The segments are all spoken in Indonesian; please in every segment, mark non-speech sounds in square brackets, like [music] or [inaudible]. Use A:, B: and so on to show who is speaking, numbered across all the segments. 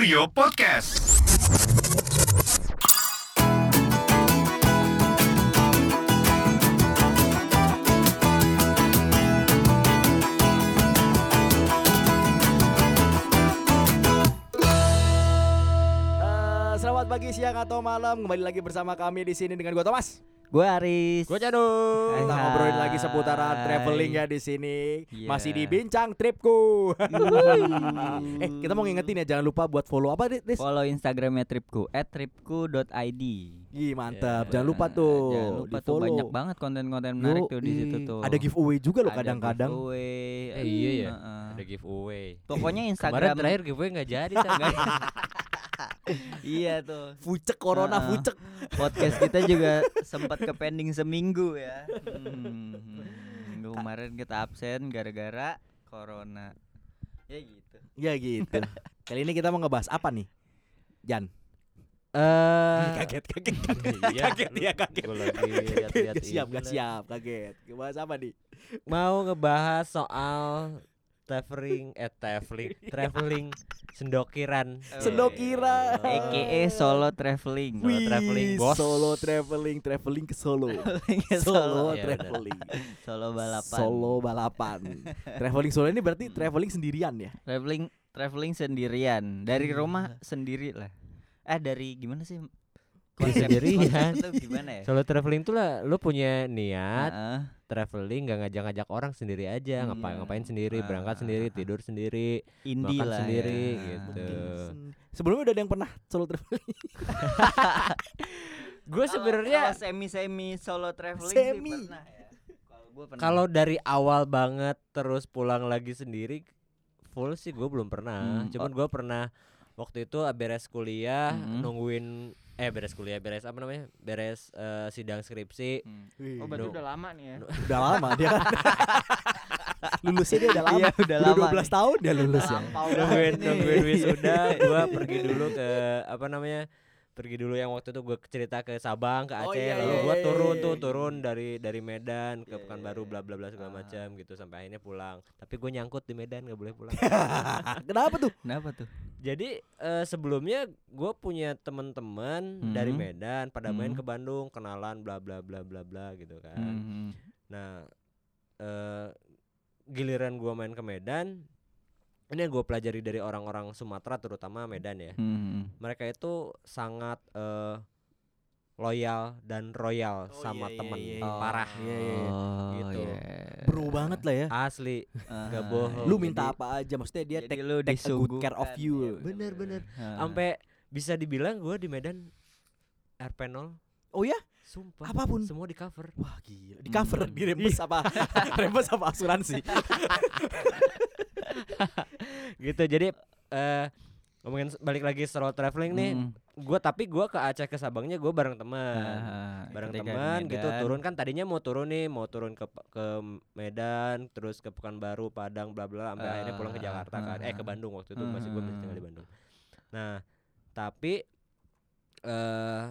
A: Kurio Podcast.
B: Eh, selamat pagi, siang atau malam. Kembali lagi bersama kami di sini dengan gua Thomas.
C: Gue Aris.
D: Gue Janu.
B: Kita ngobrolin lagi seputaran traveling ya di sini.
C: Iya.
B: Masih di bincang tripku. [laughs] eh, kita mau ngingetin ya jangan lupa buat follow apa Dis?
C: Follow Instagramnya Tripku @tripku.id.
B: Ih, mantap.
D: Ya.
B: jangan lupa tuh.
C: Jangan lupa tuh
B: di-follow.
C: banyak banget konten-konten menarik tuh di situ tuh.
B: Ada giveaway juga loh
C: Ada
B: kadang-kadang.
C: giveaway.
D: Eh, iya ya.
C: Heeh.
D: Ada giveaway.
C: Pokoknya
D: Kemarin
C: Instagram
D: terakhir giveaway nggak jadi. San. [laughs]
C: Iya tuh.
B: Fucek corona,
C: Heeh.
B: fucek.
C: Podcast kita juga sempat ke pending seminggu ya. Hmm. Minggu kemarin kita absen gara-gara corona. Ya gitu.
B: Ya gitu. Kali ini kita mau ngebahas apa nih? Jan.
D: Eh,
B: kaget, kaget, [laughs] kaget.
D: iya,
B: kaget ya, kaget.
D: Gue lagi lihat-lihat
B: siap, gak siap, kaget. Ngebahas apa nih?
D: Mau ngebahas soal traveling, eh traveling, [laughs] traveling sendokiran.
B: Sendokiran.
C: AKA solo traveling.
D: Solo traveling, bos.
B: Solo traveling, traveling ke Solo. [laughs]
C: Solo,
D: Iya,
B: traveling.
C: solo balapan.
B: Solo balapan. traveling solo ini berarti traveling sendirian ya?
C: Traveling traveling sendirian dari rumah sendiri lah. Eh dari gimana sih?
D: sendirian.
C: konsep itu gimana ya?
D: Solo traveling tuh lah, lu punya niat
C: Heeh.
D: traveling nggak ngajak-ngajak orang sendiri aja,
C: Iya.
D: ngapain ngapain sendiri, berangkat sendiri, tidur sendiri.
C: indie
D: Makan
C: lah
D: sendiri,
C: ya.
D: gitu.
B: Sebelumnya udah ada yang pernah solo traveling? [laughs]
D: Gue sebenarnya
C: kalau semi-semi solo traveling
B: Semi.
C: sih pernah ya. Kalau gua pernah.
D: Kalau dari awal banget terus pulang lagi sendiri full sih gue belum pernah.
C: Hmm,
D: Cuman gue pernah waktu itu beres kuliah
C: Mm-mm.
D: nungguin eh beres kuliah beres apa namanya beres eh, sidang skripsi.
C: Hmm.
B: Wih,
C: Oh berarti udah lama nih ya.
B: udah lama dia kan. [laughs] Lulusnya dia udah lama.
C: Iya, udah lama
B: 12 tahun dia lulus ya.
D: nungguin nungguin wisuda gue [laughs] pergi dulu ke apa namanya pergi dulu yang waktu itu gue cerita ke Sabang ke
B: Oh,
D: Aceh
B: iya,
D: lalu
B: iya,
D: gue
B: iya,
D: turun
B: iya,
D: tuh
B: iya.
D: turun dari dari Medan ke
C: Iya,
D: Pekanbaru
C: iya,
D: bla bla bla segala
C: Ah.
D: macam gitu sampai akhirnya pulang tapi gue nyangkut di Medan gak boleh pulang [laughs]
B: Kenapa tuh?
C: Kenapa tuh?
D: Jadi eh, sebelumnya gue punya teman-teman dari
C: Mhm.
D: Medan pada main
C: Mhm.
D: ke Bandung kenalan bla bla bla bla bla gitu kan.
C: Hmm.
D: Nah eh, giliran gue main ke Medan ini yang gue pelajari dari orang-orang Sumatera terutama Medan ya.
C: Hmm.
D: Mereka itu sangat eh, loyal dan royal
B: Oh,
D: sama
B: iya, iya,
D: temen
B: iya,
C: iya.
D: parah
B: Iya, iya, iya.
C: Oh,
D: Gitu.
C: iya.
B: Bro banget lah ya.
D: asli.
C: Ah,
D: Gak bohong.
B: Lu minta
C: jadi-
B: apa aja maksudnya dia take,
C: lu
B: take a good care of you.
C: iya,
D: Bener-bener.
C: Ah.
D: Sampai bisa dibilang gue di Medan RP0
B: Oh ya?
D: Sumpah.
B: Apa pun.
D: Semua di cover.
B: Wah gila. Di cover
C: Hmm.
B: di rembes apa? [laughs] rembes apa asuransi? [laughs] [laughs]
D: gitu. Jadi eh ngomongin balik lagi solo traveling nih.
C: Hmm.
D: Gua tapi gua ke Aceh ke Sabangnya gua bareng teman.
C: Ah,
D: bareng teman gitu turun kan tadinya mau turun nih mau turun ke ke Medan terus ke Pekanbaru Padang bla bla sampai akhirnya pulang ke Jakarta kan eh ke Bandung waktu itu masih gua masih tinggal di. Bandung nah tapi eh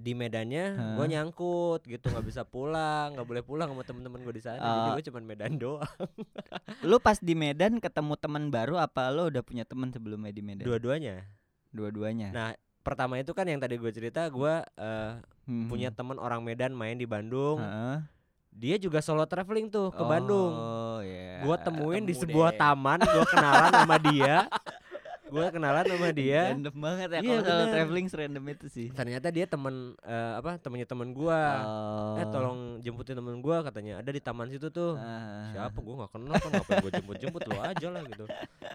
D: di Medannya gua
C: Ah.
D: nyangkut gitu nggak bisa pulang nggak boleh pulang sama temen-temen gue di sana jadi
C: Ah.
D: gue cuman Medan doang [laughs]
C: Lu pas di Medan ketemu teman baru apa lu udah punya teman sebelumnya di Medan?
D: dua-duanya
C: Dua-duanya.
D: Nah, pertama itu kan yang tadi gue cerita gue eh,
C: Hmm.
D: punya temen orang Medan main di Bandung.
C: Heeh.
D: Dia juga solo traveling tuh ke Bandung.
C: Oh iya.
D: Gue temuin di
B: temu
D: sebuah
B: deh.
D: taman, gue kenalan sama dia. [laughs] Gue kenalan sama dia.
C: Random banget ya
D: Iya,
C: kalau traveling serandom itu sih.
D: Ternyata dia temen eh, apa? Temennya temen gue.
C: Oh.
D: Eh tolong jemputin temen gue katanya. Ada di taman situ tuh.
C: Ah.
D: Siapa gue nggak kenal kan ngapain gue jemput jemput lo aja lah gitu.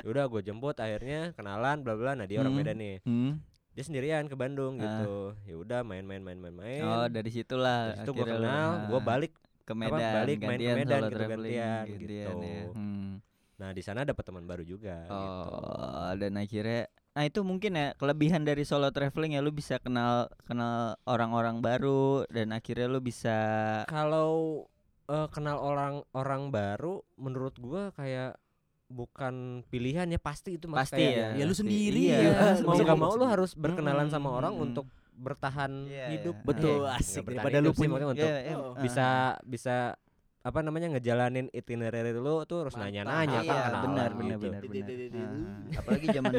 D: Yaudah gue jemput akhirnya kenalan bla bla. Nah dia orang
C: Hmm.
D: Medan nih.
C: Hmm.
D: Dia sendirian ke Bandung
C: Ah.
D: gitu. Ya udah main main main main main.
C: Oh dari situlah.
D: Dari situ gue kenal, gue
C: ah,
D: balik
C: ke
D: apa,
C: Medan,
D: balik main ke Medan gitu,
C: traveling,
D: gantian,
C: gantian ya.
D: gitu.
C: Hmm.
D: Nah di sana dapat teman baru juga. gitu.
C: Oh, dan akhirnya Nah, itu mungkin ya kelebihan dari solo traveling ya lu bisa kenal kenal orang-orang baru dan akhirnya lu bisa
D: Kalau eh, kenal orang orang baru, menurut gua kayak bukan pilihan ya pasti itu mas
C: Pasti
D: kayak
C: ya.
B: Ya lu sendiri
C: Iya,
B: ya. [laughs]
D: mau nggak
B: mau
D: lu harus berkenalan sama orang untuk bertahan
C: Iya,
D: hidup.
C: iya.
B: Betul,
D: Eh,
B: asik.
D: nggak bertahan
B: Daripada lu
D: maksudnya untuk
C: Iya, iya,
B: Oh.
C: ah.
D: bisa bisa apa namanya ngejalanin itinerary lu tuh harus
B: Mantap.
D: nanya-nanya kan
C: iya.
D: kenalan
C: benar
D: gitu.
C: benar benar.
B: Dede,
C: benar [laughs] apalagi zaman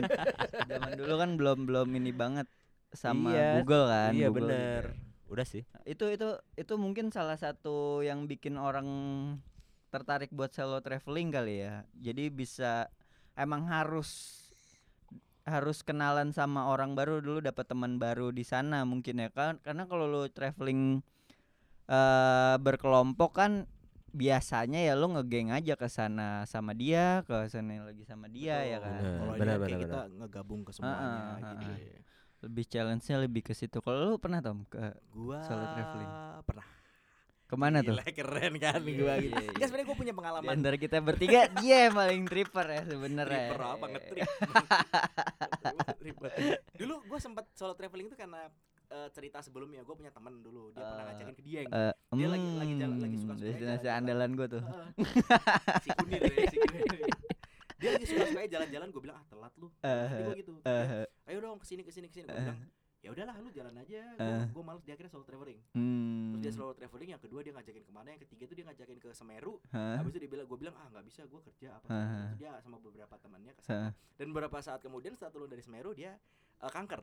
C: zaman dulu kan belum belum ini banget sama
D: Iya,
C: Google kan
D: Iya
C: Google.
D: bener. Udah sih.
C: itu itu itu mungkin salah satu yang bikin orang tertarik buat solo traveling kali ya. Jadi bisa emang harus harus kenalan sama orang baru. Dulu dapat teman baru di sana mungkin ya kan? Karena kalau lu traveling eh berkelompok kan biasanya ya lu ngegeng aja ke sana sama dia ke sana lagi sama dia ya kan
D: Bener,
B: Kalau ini
D: benar,
B: kan kayak
D: benar,
B: kita ngegabung ke semuanya
C: ah, ah,
B: gitu.
C: ah.
B: ya.
C: lebih challenge-nya lebih ke situ kalau lu pernah Tom ke
B: Gua
C: Solo traveling.
B: pernah.
C: ke mana tuh
B: Gila, keren kan
C: Iya,
B: gua gitu.
C: iya, iya.
B: Enggak sebenarnya gua punya
C: Di
B: pengalaman
C: antara kita bertiga dia yang paling tripper ya sebenarnya.
B: Tripper apa ngetrip. [laughs] Ribet. Dulu gue sempat solo traveling itu karena eh, cerita sebelumnya gue punya teman dulu dia pernah
C: Eh,
B: ngajakin ke Dieng.
C: Eh,
B: Dia lagi- lagi jalan- lagi
C: hmm,
B: suka-suka
C: destinasi andalan gue tuh.
B: Heeh. [laughs] si kunir ya, si kunir. Dia lagi suka suka jalan-jalan gue bilang ah telat lu. Tadi gue gitu. Dia,
C: Eh,
B: Ayo dong ke sini ke sini
C: ke sini.
B: Gue bilang ya udahlah lu jalan aja.
C: Eh.
B: Gue males dia akhirnya solo traveling.
C: hmm,
B: Terus dia solo traveling yang kedua dia ngajakin ke mana yang ketiga itu dia ngajakin ke Semeru.
C: hah,
B: Habis itu dia bilang gue bilang ah nggak bisa gue kerja apa. Terus dia sama beberapa temannya ke sana.
C: hah.
B: Dan beberapa saat kemudian setelah turun dari Semeru dia eh, kanker.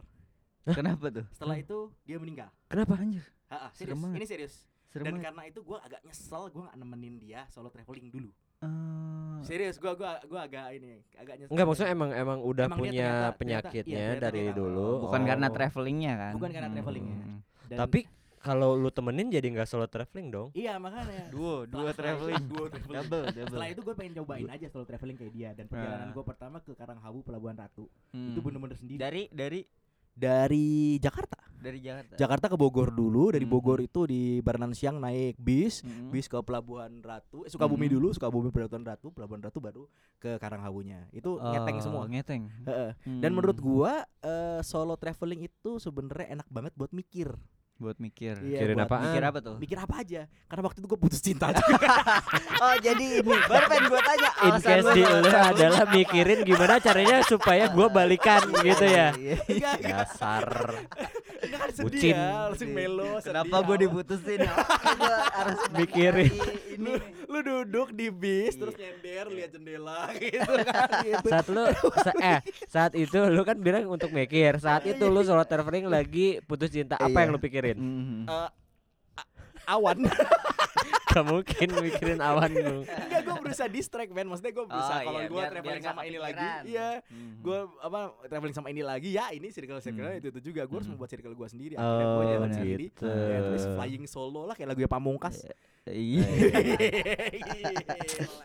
C: Kenapa tuh?
B: Setelah itu dia meninggal.
C: Kenapa anjir?
B: Ha,
C: Serem
B: serius.
C: banget.
B: Ini serius.
C: Serem
B: Dan karena itu gue agak nyesel gue gak nemenin dia solo traveling dulu.
C: Eh,
B: Serius, gue gua gua agak ini, agak nyesel.
D: Enggak maksudnya emang emang udah
B: Emang
D: punya
B: ternyata- ternyata-
D: penyakitnya
B: iya, ternyata
D: dari
B: dia
D: dulu.
C: bukan karena
D: Oh.
C: travelingnya kan?
B: Bukan karena travelingnya.
C: Hmm.
B: Dan-
D: Tapi kalau lu temenin jadi nggak solo traveling dong.
B: iya makanya.
C: Duo, dua traveling. [laughs]
B: Duo traveling.
C: Double, double.
B: Setelah itu gue pengen cobain aja solo traveling kayak dia dan perjalanan
C: Ah.
B: gue pertama ke Karanghawu Pelabuhan Ratu
C: Hmm.
B: itu bener-bener sendiri.
C: dari dari
B: Dari Jakarta.
C: dari Jakarta.
B: Jakarta ke Bogor dulu, dari
C: Hmm.
B: Bogor itu di Baranan Siang naik bis,
C: Hmm.
B: bis ke Pelabuhan Ratu, eh, Sukabumi
C: Mhm.
B: dulu, Sukabumi Pelabuhan Ratu, Pelabuhan Ratu baru ke Karanghawunya. Itu ngeteng
C: Oh,
B: semua.
C: Ngeteng.
B: Heeh. Dan
C: Hmm.
B: menurut gua eh, solo traveling itu sebenarnya enak banget buat mikir.
C: Buat mikir.
B: Iya,
D: Mikirin
B: buat
D: apaan?
C: Mikir apa tuh?
B: Mikir apa aja? Karena waktu itu gua putus cinta [laughs] juga.
C: Oh jadi ini baru pengen gue tanya
D: In
C: alasan
D: case
C: lu
D: adalah mikirin gimana caranya supaya gua balikan gitu ya.
C: Iya, iya.
B: Enggak, enggak.
D: Dasar.
B: Enggak sedih
D: Bucin.
B: ya, langsung melo.
C: Kenapa
B: sedih,
C: gue
B: apa.
C: diputusin? gue harus [laughs]
D: Mikirin.
C: ini.
B: Lu, lu duduk di bis terus
C: Iya.
B: nyender lihat jendela [laughs] gitu kan gitu.
D: Saat lu sa- eh saat itu lu kan bilang untuk mikir. Saat itu lu solo traveling lagi putus cinta. Apa
C: Iya.
D: yang lu pikirin?
C: Mhm.
B: Eh, a- awan [laughs]
D: Gak mungkin mikirin awan lu.
B: enggak gue berusaha distract man maksudnya gue berusaha
C: Oh,
B: kalau
C: iya,
B: gue traveling
C: biar
B: sama ini lagi iya
C: Mhm.
B: gue apa traveling sama ini lagi ya ini circle circle
C: Hmm.
B: itu itu juga gue harus membuat circle gue sendiri akhirnya gue
D: Oh
B: jalan
C: benar.
B: sendiri
D: gitu.
B: ya terus flying solo lah kayak lagu ya pamungkas [laughs]
C: Iya.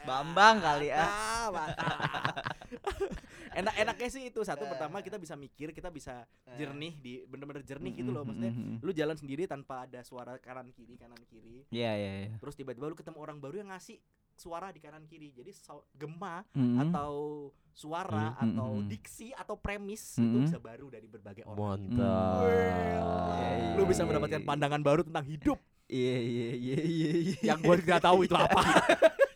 C: Bambang kali ah.
B: Ah, [laughs] mantap. enak enaknya sih itu satu pertama kita bisa mikir kita bisa jernih di bener-bener jernih gitu loh maksudnya
C: Mhm.
B: lu jalan sendiri tanpa ada suara kanan kiri kanan kiri
C: Iya iya iya.
B: terus tiba-tiba lu ketemu orang baru yang ngasih suara di kanan kiri jadi gema
C: Mhm.
B: atau suara
C: Mhm,
B: atau
C: mhm.
B: diksi atau premis itu
C: Mhm.
B: bisa baru dari berbagai orang
D: Mantap.
C: Iya,
B: lu bisa
C: iya,
B: mendapatkan
C: iya.
B: pandangan baru tentang hidup
C: Iya iya iya iya. iya.
B: yang gue tidak tahu itu apa [laughs]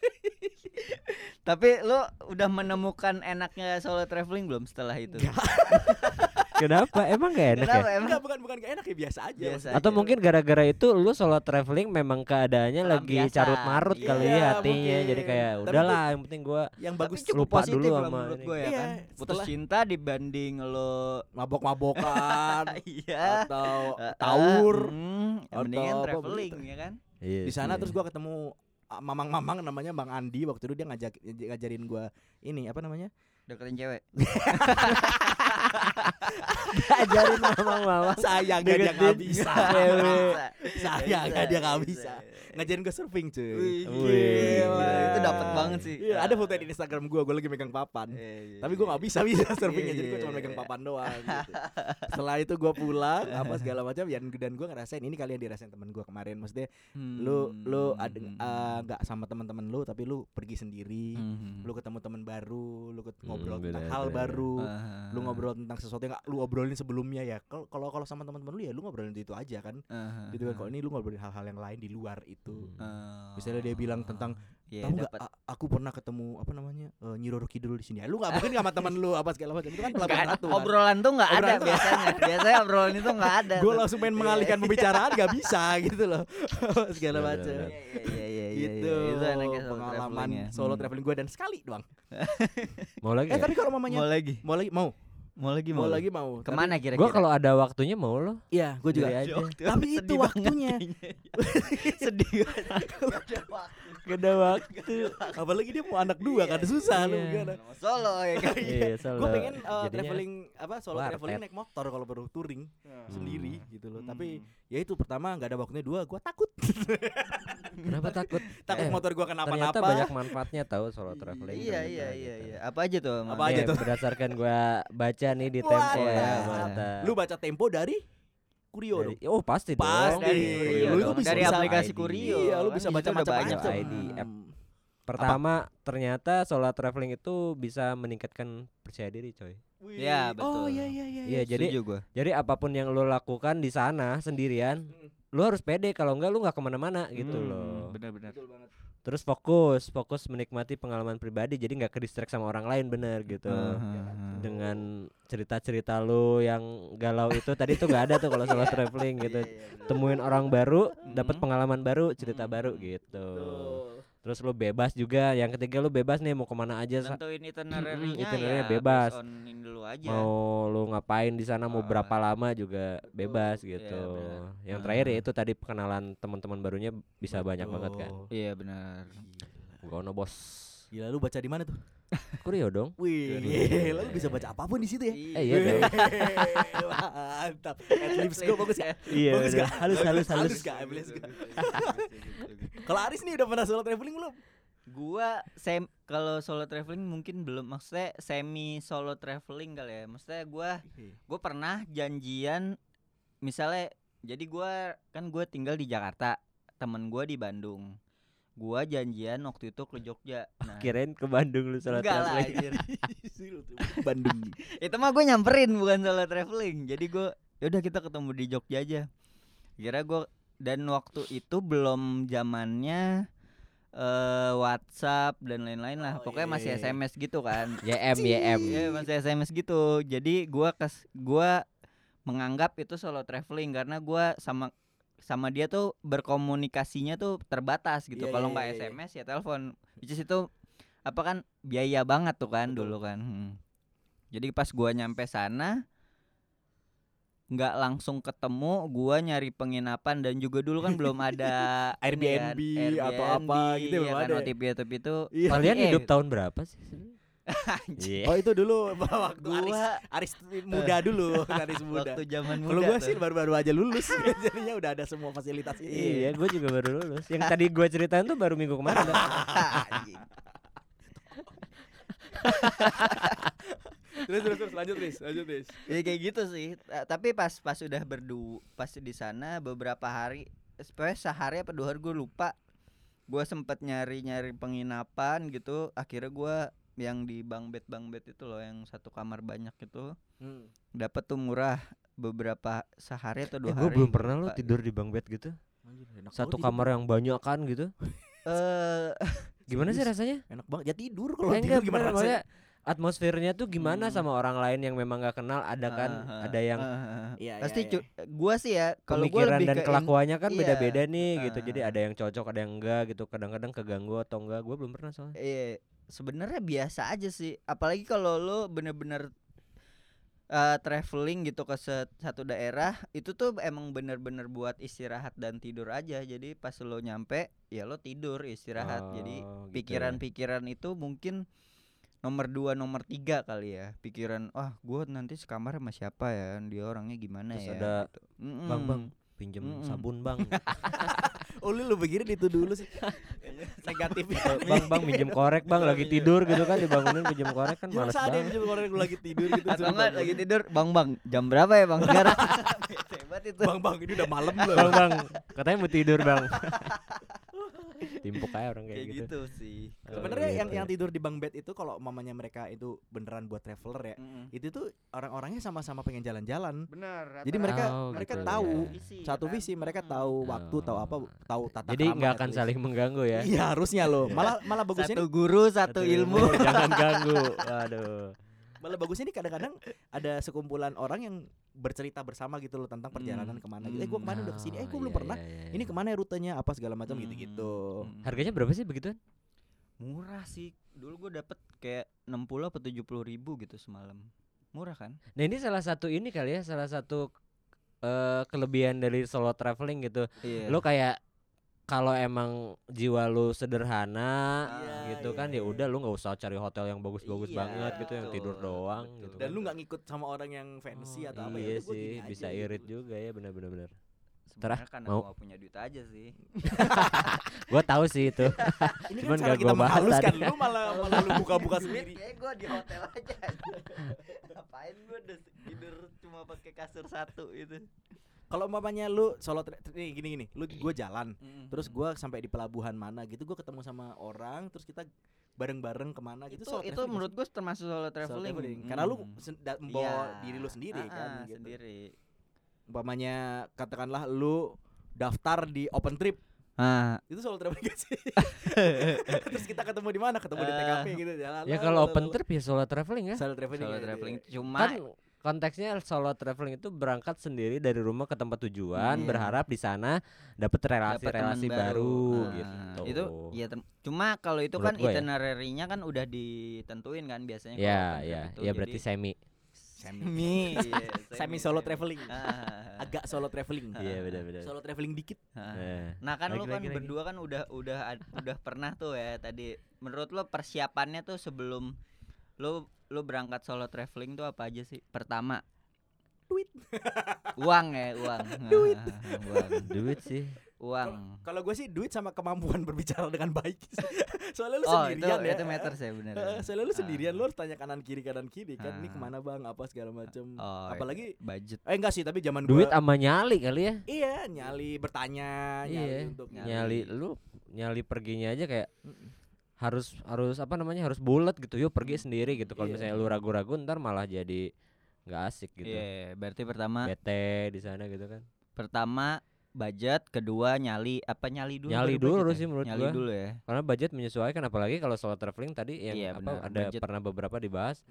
C: Tapi lu udah menemukan enaknya solo traveling belum setelah itu? [laughs]
D: Kenapa? Emang gak enak ya?
C: Kenapa emang?
B: enggak bukan bukan gak enak ya biasa aja
C: Biasa.
D: Atau
C: aja.
D: mungkin gara-gara itu lu solo traveling memang keadaannya lagi
C: Pelampiasan.
D: carut marut kali
B: Iya,
D: ya hatinya
B: mungkin.
D: jadi kayak
B: Tapi
D: udahlah yang penting gua
B: yang bagus
C: cukup
D: lupa
C: positif
D: dulu
C: lah
D: sama
C: menurut
D: ini.
C: gue ya
B: Iya,
C: kan. Putus
B: setelah-
C: cinta dibanding lo
B: mabok-mabokan [laughs]
C: iya
B: atau taur
C: hmm, yang mendingan traveling ya kan.
D: Iya
B: di sana
D: sih.
B: terus gua ketemu mamang-mamang namanya Bang Andi waktu itu dia ngajak ngajarin gua ini apa namanya
C: Deketin cewek. [laughs]
D: ajarin mamang-mamang
B: sayang dia nggak bisa sayang dia nggak bisa ngajarin gua surfing cuy
C: Wih, gila, itu dapat banget sih.
B: Iya, ada foto di Instagram gua, gua lagi megang papan.
C: Iya, iya,
B: Tapi gua nggak bisa bisa surfingnya, jadi gua
C: iya,
B: cuma megang papan doang. Gitu. Setelah itu gua pulang, apa segala macam, dan dan gua ngerasain ini kalian dirasain temen gua kemarin. Maksudnya lu lu ada
C: Hmm.
B: eh, nggak sama teman-teman lu, tapi lu pergi sendiri,
C: Hmm.
B: lu ketemu teman baru, lu ket-
D: Hmm,
B: ngobrol tentang hal
D: beda.
B: baru.
C: Ah.
B: Lu ngobrol tentang sesuatu yang lu obrolin sebelumnya ya. Kalau kalau sama teman-teman lu ya lu ngobrolin itu, aja kan.
C: Ah,
B: Gitu kan. Kalau ini lu ngobrolin hal-hal yang lain di luar itu.
C: ah.
B: Misalnya dia bilang tentang
C: Iya,
B: tahu nggak aku pernah ketemu apa namanya uh, Nyi Roro Kidul di sini ya lu nggak mungkin sama teman lu apa segala macam itu kan pelabuhan ratu kan.
C: obrolan tuh nggak ada
B: tuh
C: biasanya. biasanya obrolan itu nggak ada.
B: gue langsung main
C: Iya,
B: mengalihkan
C: iya.
B: pembicaraan nggak bisa gitu loh [laughs] segala
D: Benar,
B: macam
D: benar.
C: Iya iya
B: gitu.
C: itu solo
B: pengalaman
C: traveling ya.
B: solo
C: Hmm.
B: traveling gue dan sekali doang. [laughs]
D: Mau lagi
B: Eh
D: nggak?
B: tapi kalau mamanya
C: Mau lagi?
B: mau lagi mau
C: Mau lagi
B: mau
C: mau,
B: lagi mau. Tapi-
C: Ke mana
D: Gua
C: kira-kira?
D: kalau ada waktunya mau loh.
B: Iya, gue juga.
D: Aja.
B: Tapi itu waktunya.
C: Sedih banget.
D: Gak ada waktu.
B: Apalagi dia mau anak dua kan susah lu
D: Iya.
B: gimana.
C: Solo ya kan.
D: Iya, solo.
B: Gue pengen uh, traveling apa solo
D: wartet.
B: traveling naik motor kalau baru touring sendiri gitu loh. Tapi
C: Hmm.
B: ya itu pertama nggak ada waktunya dua, gue takut.
D: Kenapa takut? [laughs]
B: takut
D: Eh,
B: motor gue
D: Ternyata
B: kenapa-napa.
D: banyak manfaatnya tahu solo traveling.
C: Iya
D: ternyata
C: iya iya
D: gitu.
C: iya. Apa aja tuh?
B: Apa aja tuh?
D: Berdasarkan gua baca nih di
B: Wah,
D: Tempo ya,
C: iya.
D: mantap.
B: Lu baca tempo dari Kurio
D: Dari-
B: dong.
D: oh pasti dong.
B: Pasti.
C: dari
B: Iya,
C: Kurio
B: lu
C: dong.
B: bisa-
C: dari
B: bisa
C: aplikasi
D: ID.
C: Kurio.
B: Iya, lu
C: kan
B: bisa baca macam-macam.
D: ID.
B: Hmm.
D: Pertama, ternyata solo traveling itu bisa meningkatkan percaya diri, coy.
C: Iya,
B: Oh
C: betul.
B: iya iya iya.
D: Iya, jadi
C: Setuju gua.
D: jadi apa pun yang lo lakukan di sana sendirian,
B: Hmm.
D: lu harus pede kalau enggak lu nggak ke mana-mana gitu
C: Hmm,
D: loh.
C: Benar-benar.
B: Betul banget.
D: Terus fokus, fokus menikmati pengalaman pribadi, jadi nggak ke distract sama orang lain bener gitu.
C: Heeh.
D: Dengan cerita-cerita lu yang galau itu tadi tuh nggak ada tuh kalau solo [laughs] traveling gitu.
C: Iya, iya.
D: Temuin orang baru, dapat
C: Mhm.
D: pengalaman baru, cerita
C: Mhm.
D: baru gitu.
B: Betul.
D: Terus lu bebas juga. Yang ketiga lu bebas nih mau ke mana aja.
C: Tentuin itinerary-nya
D: itinerary
C: ya
D: bebas.
C: dulu aja.
D: Mau lu ngapain di sana, mau
C: Ah.
D: berapa lama juga bebas
C: Iya,
D: gitu.
C: benar.
D: Yang
C: Ah.
D: terakhir ya itu tadi perkenalan teman-teman barunya bisa banyak banget kan.
B: Betul.
C: Iya benar.
D: Gono bos.
B: Gila lu baca di mana tuh?
D: Kurio dong.
B: Wih, lu bisa baca apa pun di situ ya.
D: Eh, iya dong. [laughs]
B: Mantap. Adlibs gue bagus ya.
D: Iya,
B: Bagus
D: udah.
B: gak?
D: Halus, halus, halus.
B: Halus gak? Kalau Aris nih udah pernah solo traveling belum?
C: Gua sem kalau solo traveling mungkin belum maksudnya semi solo traveling kali ya. Maksudnya gua gua pernah janjian misalnya jadi gua kan gua tinggal di Jakarta, temen gua di Bandung. Gua janjian waktu itu ke Jogja. Nah,
D: Kirain ke Bandung lu solo
C: enggak lah
D: traveling. [laughs]
B: Bandung. [laughs]
C: itu mah gue nyamperin bukan solo traveling jadi gue yaudah kita ketemu di Jogja aja kira gue dan waktu itu belum zamannya eh WhatsApp dan lain-lain lah
B: Oh,
C: pokoknya
B: iya,
C: masih
B: iya, iya.
C: SMS gitu kan [laughs]
D: YM, YM.
C: Iya masih SMS gitu jadi gua kes gua menganggap itu solo traveling karena gua sama sama dia tuh berkomunikasinya tuh terbatas gitu
B: Iya,
C: kalau
B: iya,
C: nggak
B: iya, iya.
C: SMS ya telepon which is itu apa kan biaya banget tuh kan
B: Betul.
C: dulu kan Hmm. jadi pas gua nyampe sana nggak langsung ketemu gua nyari penginapan dan juga dulu kan belum ada [laughs] ini kan,
B: Airbnb atau apa gitu
C: ya
B: belum
C: kan
B: ada.
C: OTP OTP itu.
D: Kalian
C: eh,
D: hidup tahun berapa sih? [laughs] Iya.
B: Oh itu dulu [laughs] waktu Aris,
C: gua
B: Aris muda [laughs] dulu, Aris muda.
C: waktu zaman muda
B: Kalau gua
C: tuh.
B: sih baru-baru aja lulus, jadinya udah ada semua fasilitas ini.
D: Iya, gue juga baru lulus. Yang tadi gue ceritain tuh baru minggu kemarin.
B: Terus terus terus lanjut Riz, lanjut Riz.
C: ya kayak gitu sih Ta- tapi pas pas udah berdu pas di sana beberapa hari sebenarnya sehari apa dua hari gue lupa gue sempet nyari nyari penginapan gitu akhirnya gue yang di bang bed bang bed itu loh yang satu kamar banyak itu
B: Hmm.
C: dapat tuh murah beberapa sehari atau
D: Eh,
C: dua
D: gue
C: hari
D: belum
C: gua
D: pernah lo tidur di bang bed gitu.
B: Anjir, enak
D: Satu kamar yang banyak kan gitu. [laughs]
C: eh
D: Gimana sih rasanya?
B: Enak banget. Ya tidur kalau
D: Eh,
B: tidur gimana rasanya?
D: atmosfernya tuh gimana
C: Hmm.
D: sama orang lain yang memang nggak kenal ada kan
C: ah, ah,
D: ada yang
C: ah, ah.
B: Iya,
C: pasti
B: iya,
C: cu- gua sih ya kalau gua lebih
D: dan
C: ke
D: kelakuannya kan
C: iya,
D: beda-beda nih gitu jadi ada yang cocok ada yang enggak gitu kadang-kadang keganggu atau enggak gue belum pernah soalnya
C: Iya, sebenarnya biasa aja sih. Apalagi kalau lo bener-bener eh, traveling gitu ke satu daerah, itu tuh emang bener-bener buat istirahat dan tidur aja. Jadi pas lo nyampe, ya lo tidur istirahat. Jadi
D: Oh, gitu ya.
C: pikiran-pikiran itu mungkin nomor dua, nomor tiga kali ya. Pikiran, wah gue nanti sekamar sama siapa ya? Dia orangnya gimana
D: Terus
C: ya?
D: ada,
C: gitu.
D: Bang bang pinjem
C: Mm-mm.
D: sabun bang [laughs]
B: Oh lu lu pikirin itu dulu sih. [laughs] Negatif.
D: Bang bang minjem korek bang lagi tidur gitu kan dibangunin pinjem korek kan
B: Males
D: males
B: ada
D: banget
B: juga orang lagi tidur gitu.
C: Atau enggak lagi tidur, bang bang jam berapa ya bang [laughs] sekarang? Hebat itu.
B: Bang bang ini udah malam belum?
D: bang bang katanya mau tidur bang timpuk aja orang kayak,
C: Kayak
D: gitu,
C: gitu sih.
D: Oh,
B: Sebenarnya yang
D: gitu.
B: yang tidur di bang bed itu kalau mamanya mereka itu beneran buat traveler ya.
C: Mm-mm.
B: Itu tuh orang-orangnya sama-sama pengen jalan-jalan.
C: Benar.
B: Jadi mereka
D: Oh,
B: mereka
D: gitu,
B: tahu
D: ya.
B: satu visi, mereka tahu waktu, tahu apa,
D: Oh.
B: tahu tata
D: jadi nggak akan saling mengganggu ya
B: Iya harusnya loh. Malah malah bagusnya
C: satu guru satu, ilmu. [laughs]
D: jangan ganggu waduh
B: malah bagusnya nih kadang-kadang ada sekumpulan orang yang bercerita bersama gitu loh tentang perjalanan
C: Hmm.
B: ke mana gitu. Eh gue kemarin udah ke sini, eh gue
D: Oh,
B: belum
D: iya,
B: pernah.
D: iya, iya,
B: Ini
D: iya.
B: ke mana ya rutenya apa segala macam
C: Hmm.
B: gitu-gitu.
C: Hmm.
D: Harganya berapa sih begituan?
C: Murah sih. Dulu gue dapet kayak 60 apa 70 ribu gitu semalam. Murah kan?
D: Nah ini salah satu ini kali ya, salah satu eh, kelebihan dari solo traveling gitu.
C: Iya.
D: Lo kayak kalau emang jiwa lu sederhana
B: Iya,
D: gitu
B: iya,
D: kan ya
B: iya.
D: udah lu nggak usah cari hotel yang bagus-bagus
C: Iya,
D: banget gitu yang tidur doang
C: betul.
D: gitu.
B: Dan
D: kan.
B: lu nggak ngikut sama orang yang fancy atau apa ya
D: iya
B: gua
D: sih, bisa
B: aja
D: irit
B: gitu.
D: juga ya benar-benar benar.
C: Sebenarnya karena
D: mau.
C: gua nggak punya duit aja sih. [laughs]
D: Gua tahu sih itu.
B: Ini [laughs]
D: Cuman
B: kan cara
D: nggak
B: kita
D: gua bahas
B: menghaluskan
D: tadi.
B: lu malah malah lu buka-buka [laughs] sendiri.
C: kayak gue di hotel aja. Ngapain gue udah tidur cuma pakai kasur satu itu.
B: Kalau umpamanya lu solo nih gini gini, lu gue jalan, terus gua sampai di pelabuhan mana gitu, gua ketemu sama orang, terus kita bareng-bareng ke mana
C: itu
B: gitu. solo
C: itu
B: traveling
C: menurut gue termasuk solo
B: sih? Solo
C: traveling.
B: traveling. Karena lu da- membawa
C: Iya.
B: diri lu sendiri
C: Ah,
B: kan gitu.
C: sendiri.
B: Umpamanya katakanlah lu daftar di open trip
C: Ah,
B: itu solo traveling gak sih? [laughs] terus kita ketemu di mana? Ketemu di
C: Eh,
B: TKP gitu jalan.
D: Ya kalau open trip ya solo traveling ya.
B: solo traveling.
C: solo
B: gitu.
C: traveling cuma
D: Kan konteksnya solo traveling itu berangkat sendiri dari rumah ke tempat tujuan,
C: Iya.
D: berharap di sana dapat
C: dapet
D: relasi-relasi
C: teman
D: baru,
C: Ah,
D: gitu.
C: Itu ya cuma kalau itu
D: Menurut
C: kan
D: ya.
C: itinerary-nya kan udah ditentuin kan biasanya kalau
D: Ya, ya,
C: itu.
D: ya berarti
C: Jadi-
D: semi.
B: Semi.
C: semi, iya, [laughs]
B: Semi solo traveling.
C: Ah.
B: Agak solo traveling.
D: Iya benar-benar.
B: Solo traveling dikit.
C: Ah.
D: Eh.
C: Nah kan lu
D: Lagi,
C: kan
D: lagi, lagi.
C: berdua kan udah udah udah pernah tuh ya tadi. Menurut lo persiapannya tuh sebelum lu lu berangkat solo traveling tuh apa aja sih? Pertama
B: Duit. [laughs]
C: uang ya uang. [laughs]
B: Duit. [laughs]
C: Uang.
D: Duit sih.
C: Uang.
B: Kalau gue sih duit sama kemampuan berbicara dengan baik. Soalnya lu
C: Oh itu
B: sendirian ya.
C: itu matters ya benar.
B: Soalnya lu
C: Ah.
B: sendirian lu harus tanya kanan kiri kanan kiri kan ini
C: Ah.
B: ke mana bang apa segala macem
C: Oh,
B: apalagi
C: budget.
B: eh enggak sih tapi zaman
D: Duit
B: gua
D: sama nyali kali ya.
B: iya nyali bertanya nyali
D: Iya.
B: untuk
D: Nyali lu nyali perginya aja kayak. Harus harus apa namanya harus bulat gitu yuk pergi sendiri gitu kalau
B: Iya.
D: misalnya lu ragu-ragu ntar malah jadi nggak asik gitu
C: Iya, berarti pertama
D: bete di sana gitu kan
C: pertama budget, kedua nyali apa nyali dulu?
D: Nyali dulu
C: ya?
D: sih menurut
C: nyali
D: gua.
C: dulu ya.
D: karena budget menyesuaikan apalagi kalau solo traveling tadi yang
C: Iya,
D: apa ada
C: budget.
D: pernah beberapa dibahas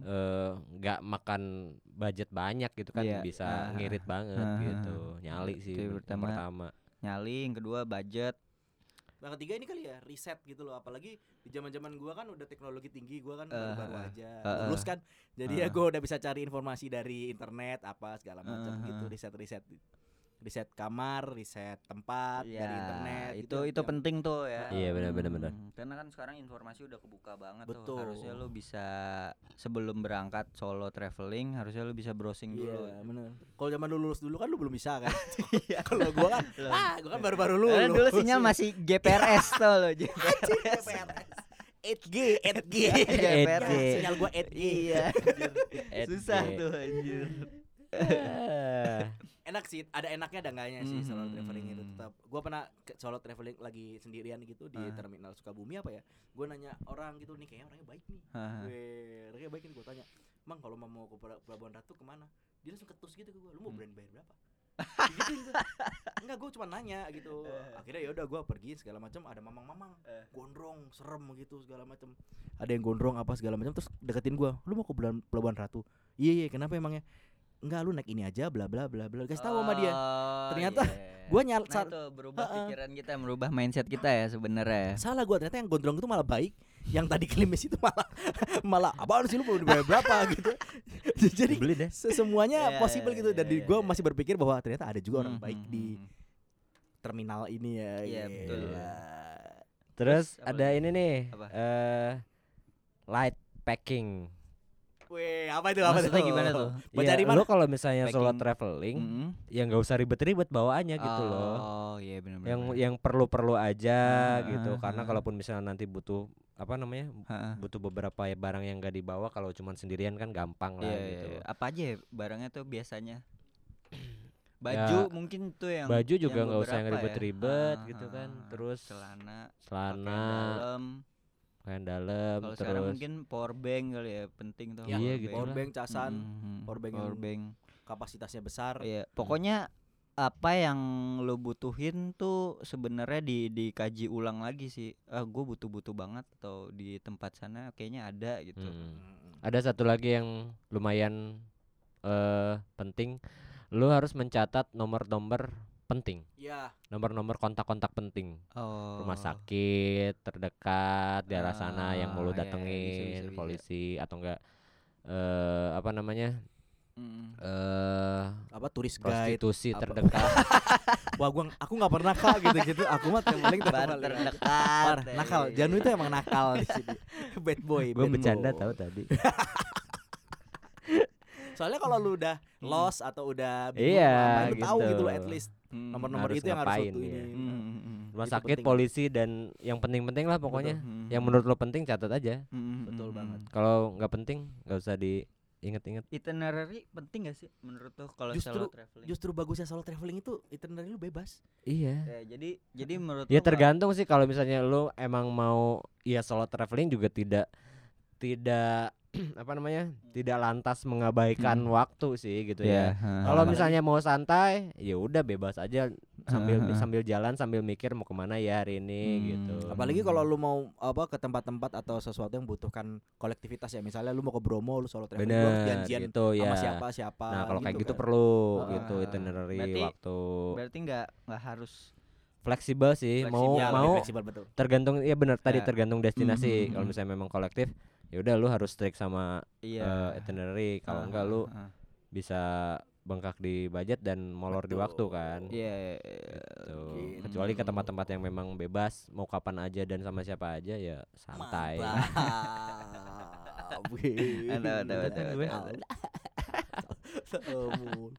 D: eh, nggak makan budget banyak gitu kan
C: Iya,
D: bisa
C: ah,
D: ngirit banget
C: ah,
D: gitu nyali sih
C: pertama.
D: pertama
C: Nyali, yang kedua budget.
B: Nah ketiga ini kali ya riset gitu loh. Apalagi di zaman zaman gua kan udah teknologi tinggi gua kan
C: Eh,
B: baru-baru
C: eh,
B: aja
C: eh,
B: lulus kan. Jadi ya
C: eh.
B: gua udah bisa cari informasi dari internet apa segala macam
C: Eh,
B: gitu riset riset riset kamar riset tempat dari
C: Ya,
B: internet
C: itu
B: gitu
C: itu
B: yang-
C: penting tuh ya.
D: Iya, benar, benar, benar.
C: Hmm, Karena kan sekarang informasi udah kebuka banget
B: Betul.
C: tuh. Harusnya lu bisa sebelum berangkat solo traveling harusnya lu bisa browsing
B: Iya
C: dulu.
B: bener Kalau zaman lu lulus dulu kan lu belum bisa kan [laughs] [laughs]
C: Iya.
B: Kalau gua kan. Ah gua kan baru-baru lulus
C: Karena dulu sinyal masih GPRS tuh lo GPRS.
B: 8G 8G
C: GPRS.
B: Sinyal gua 8G
C: Iya. Susah
D: G.
C: tuh anjir. [laughs]
D: Eh,
B: Enak sih ada enaknya ada enggaknya sih solo
C: Mhm.
B: traveling itu tetap Gua pernah ke solo traveling lagi sendirian gitu di
C: Ah.
B: terminal Sukabumi apa ya Gua nanya orang gitu nih kayaknya orangnya baik nih
C: Haha.
B: Weh, orangnya baik nih gua tanya Mang kalau mau ke Pela- Pelabuhan Ratu ke mana Dia langsung ketus gitu ke gua Lu mau
C: Hmm.
B: berani bayar berapa Digituin gua. Enggak gue cuma nanya gitu Akhirnya ya udah gua pergi segala macam ada mamang-mamang
C: Eh.
B: gondrong serem gitu segala macam ada yang gondrong apa segala macam terus deketin gua lu mau ke Pelabuhan, Pelabuhan Ratu iya iya kenapa emangnya enggak lu naik ini aja bla bla bla bla kasih tahu sama dia
C: Oh,
B: Ternyata
C: iya.
B: gua nyal
C: Nah itu berubah
B: Ha-ha.
C: pikiran kita, merubah mindset kita ya sebenarnya.
B: salah gua ternyata yang gondrong itu malah baik yang tadi klimis itu malah [laughs] malah apaan sih lu mau dibayar berapa [laughs] gitu jadi
D: beli deh
B: semuanya
C: Iya,
B: possible
C: iya,
B: gitu
C: iya,
B: dan di
C: iya,
B: gua
C: iya.
B: masih berpikir bahwa ternyata ada juga orang
C: Hmm,
B: baik
C: hmm,
B: di
C: hmm.
B: terminal ini ya
C: Iya, betul.
B: Gila.
D: terus
C: apa
D: ada
C: lagi?
D: ini nih
C: Apa?
D: eh light packing
B: Weh, apa itu apa
C: Maksudnya
B: tuh?
C: gimana tuh?
B: Buat
D: Ya,
B: mana?
D: lu kalau misalnya solo
C: Packing.
D: traveling
C: Mm-mm.
D: ya nggak usah ribet-ribet bawaannya gitu loh
C: Oh iya benar benar.
D: yang yang perlu-perlu aja
C: Ah,
D: gitu
C: ah,
D: karena
C: ah.
D: kalaupun misalnya nanti butuh apa namanya
C: Heeh.
D: butuh beberapa ya barang yang gak dibawa kalau cuman sendirian kan gampang lah
C: Iya, iya,
D: gitu
C: iya. Apa aja ya barangnya tuh biasanya? [clears throat] Baju
D: Ya,
C: mungkin tuh yang
D: baju juga nggak usah yang
C: ya.
D: ribet-ribet
C: Ah,
D: gitu kan. Terus
C: celana,
D: celana
C: dalam.
D: Pakaian dalam
C: Kalau sekarang
D: terus
C: mungkin power bank kali ya penting tuh.
B: Ya,
D: Iya,
C: power
D: gitu
C: bank.
B: power bank casan
C: Mhm,
B: power bank
C: power bank.
B: kapasitasnya besar
C: Iya, pokoknya apa yang lo butuhin tuh sebenarnya di dikaji ulang lagi sih. Ah, gue butuh-butuh banget atau di tempat sana kayaknya ada gitu.
D: Hmm.
B: Mm.
D: ada satu lagi yang lumayan eh penting lu harus mencatat nomor-nomor penting
B: Iya.
D: nomor-nomor kontak-kontak penting
C: Oh.
D: rumah sakit terdekat daerah sana yang mau lu
C: Ah, iya, iya, bisa,
D: datengin
C: bisa, bisa.
D: polisi atau enggak eh apa namanya
C: Mm.
D: eh
B: Apa turis guide.
D: prostitusi
B: apa.
D: terdekat [laughs]
B: Wah, gua aku nggak pernah kak gitu-gitu. Aku mah yang paling
C: Bar
B: terdekat.
C: ya,
B: nakal.
C: iya,
B: Janu itu emang nakal di sini. Bad boy.
D: gue
B: bad
D: bercanda
B: boy.
D: tahu tadi [laughs]
B: Soalnya kalau lu udah
C: Hmm.
B: lost atau udah
D: Iya,
B: apa, lu tahu
D: gitu.
B: gitu loh at least
C: Mm.
B: nomor-nomor itu yang harus
D: ngapain,
B: lu
D: iya.
B: ini.
C: Mm, mm, mm.
D: rumah sakit
B: penting.
D: polisi dan yang penting-penting lah pokoknya
C: Mm,
D: yang menurut lo penting catat aja
B: Betul
C: mm,
B: banget.
D: kalau nggak penting nggak usah diinget-inget
C: Itinerary penting gak sih menurut tuh kalau
B: Justru-
C: solo traveling?
B: Justru bagusnya solo traveling itu itinerary lu bebas.
D: iya
C: Ya, jadi jadi menurut
D: ya tergantung sih kalau misalnya lu emang mau ya solo traveling juga tidak tidak [clears throat] apa namanya tidak lantas mengabaikan
C: Hmm.
D: waktu sih gitu ya
C: Iya, ha,
D: kalau misalnya mau santai ya udah bebas aja sambil sambil jalan sambil mikir mau ke mana ya hari ini
C: Hmm.
D: gitu
B: Apalagi kalau lu mau apa ke tempat-tempat atau sesuatu yang butuhkan kolektivitas ya. Misalnya lu mau ke Bromo, lu solo traveling, lu harus
D: bener
B: janjian
D: gitu ya
B: sama siapa siapa.
D: nah kalau kayak gitu
B: kan.
D: perlu
B: Ah,
D: gitu itinerary
C: Berarti-
D: waktu
C: berarti nggak nggak harus
D: fleksibel sih mau
C: Fleksibel,
B: Ya, lebih
D: mau
B: fleksibel betul.
D: tergantung ya benar tadi
C: Ya.
D: tergantung destinasi
C: Mhm,
D: kalau
C: mhm.
D: misalnya memang kolektif ya udah lu harus strict sama
C: iya
D: eh, itinerary kalau
C: Ah,
D: enggak
C: ah,
D: lu
C: ah.
D: bisa bengkak di budget dan molor di waktu
B: Betul.
D: kan
C: iya
D: Tuh.
B: Gitu.
D: kecuali ke tempat-tempat yang memang bebas mau kapan aja dan sama siapa aja ya santai
B: Mantap. Wih. [laughs]
C: Ada, ada, ada,
D: gue.
C: ada. [laughs]
B: Ampun.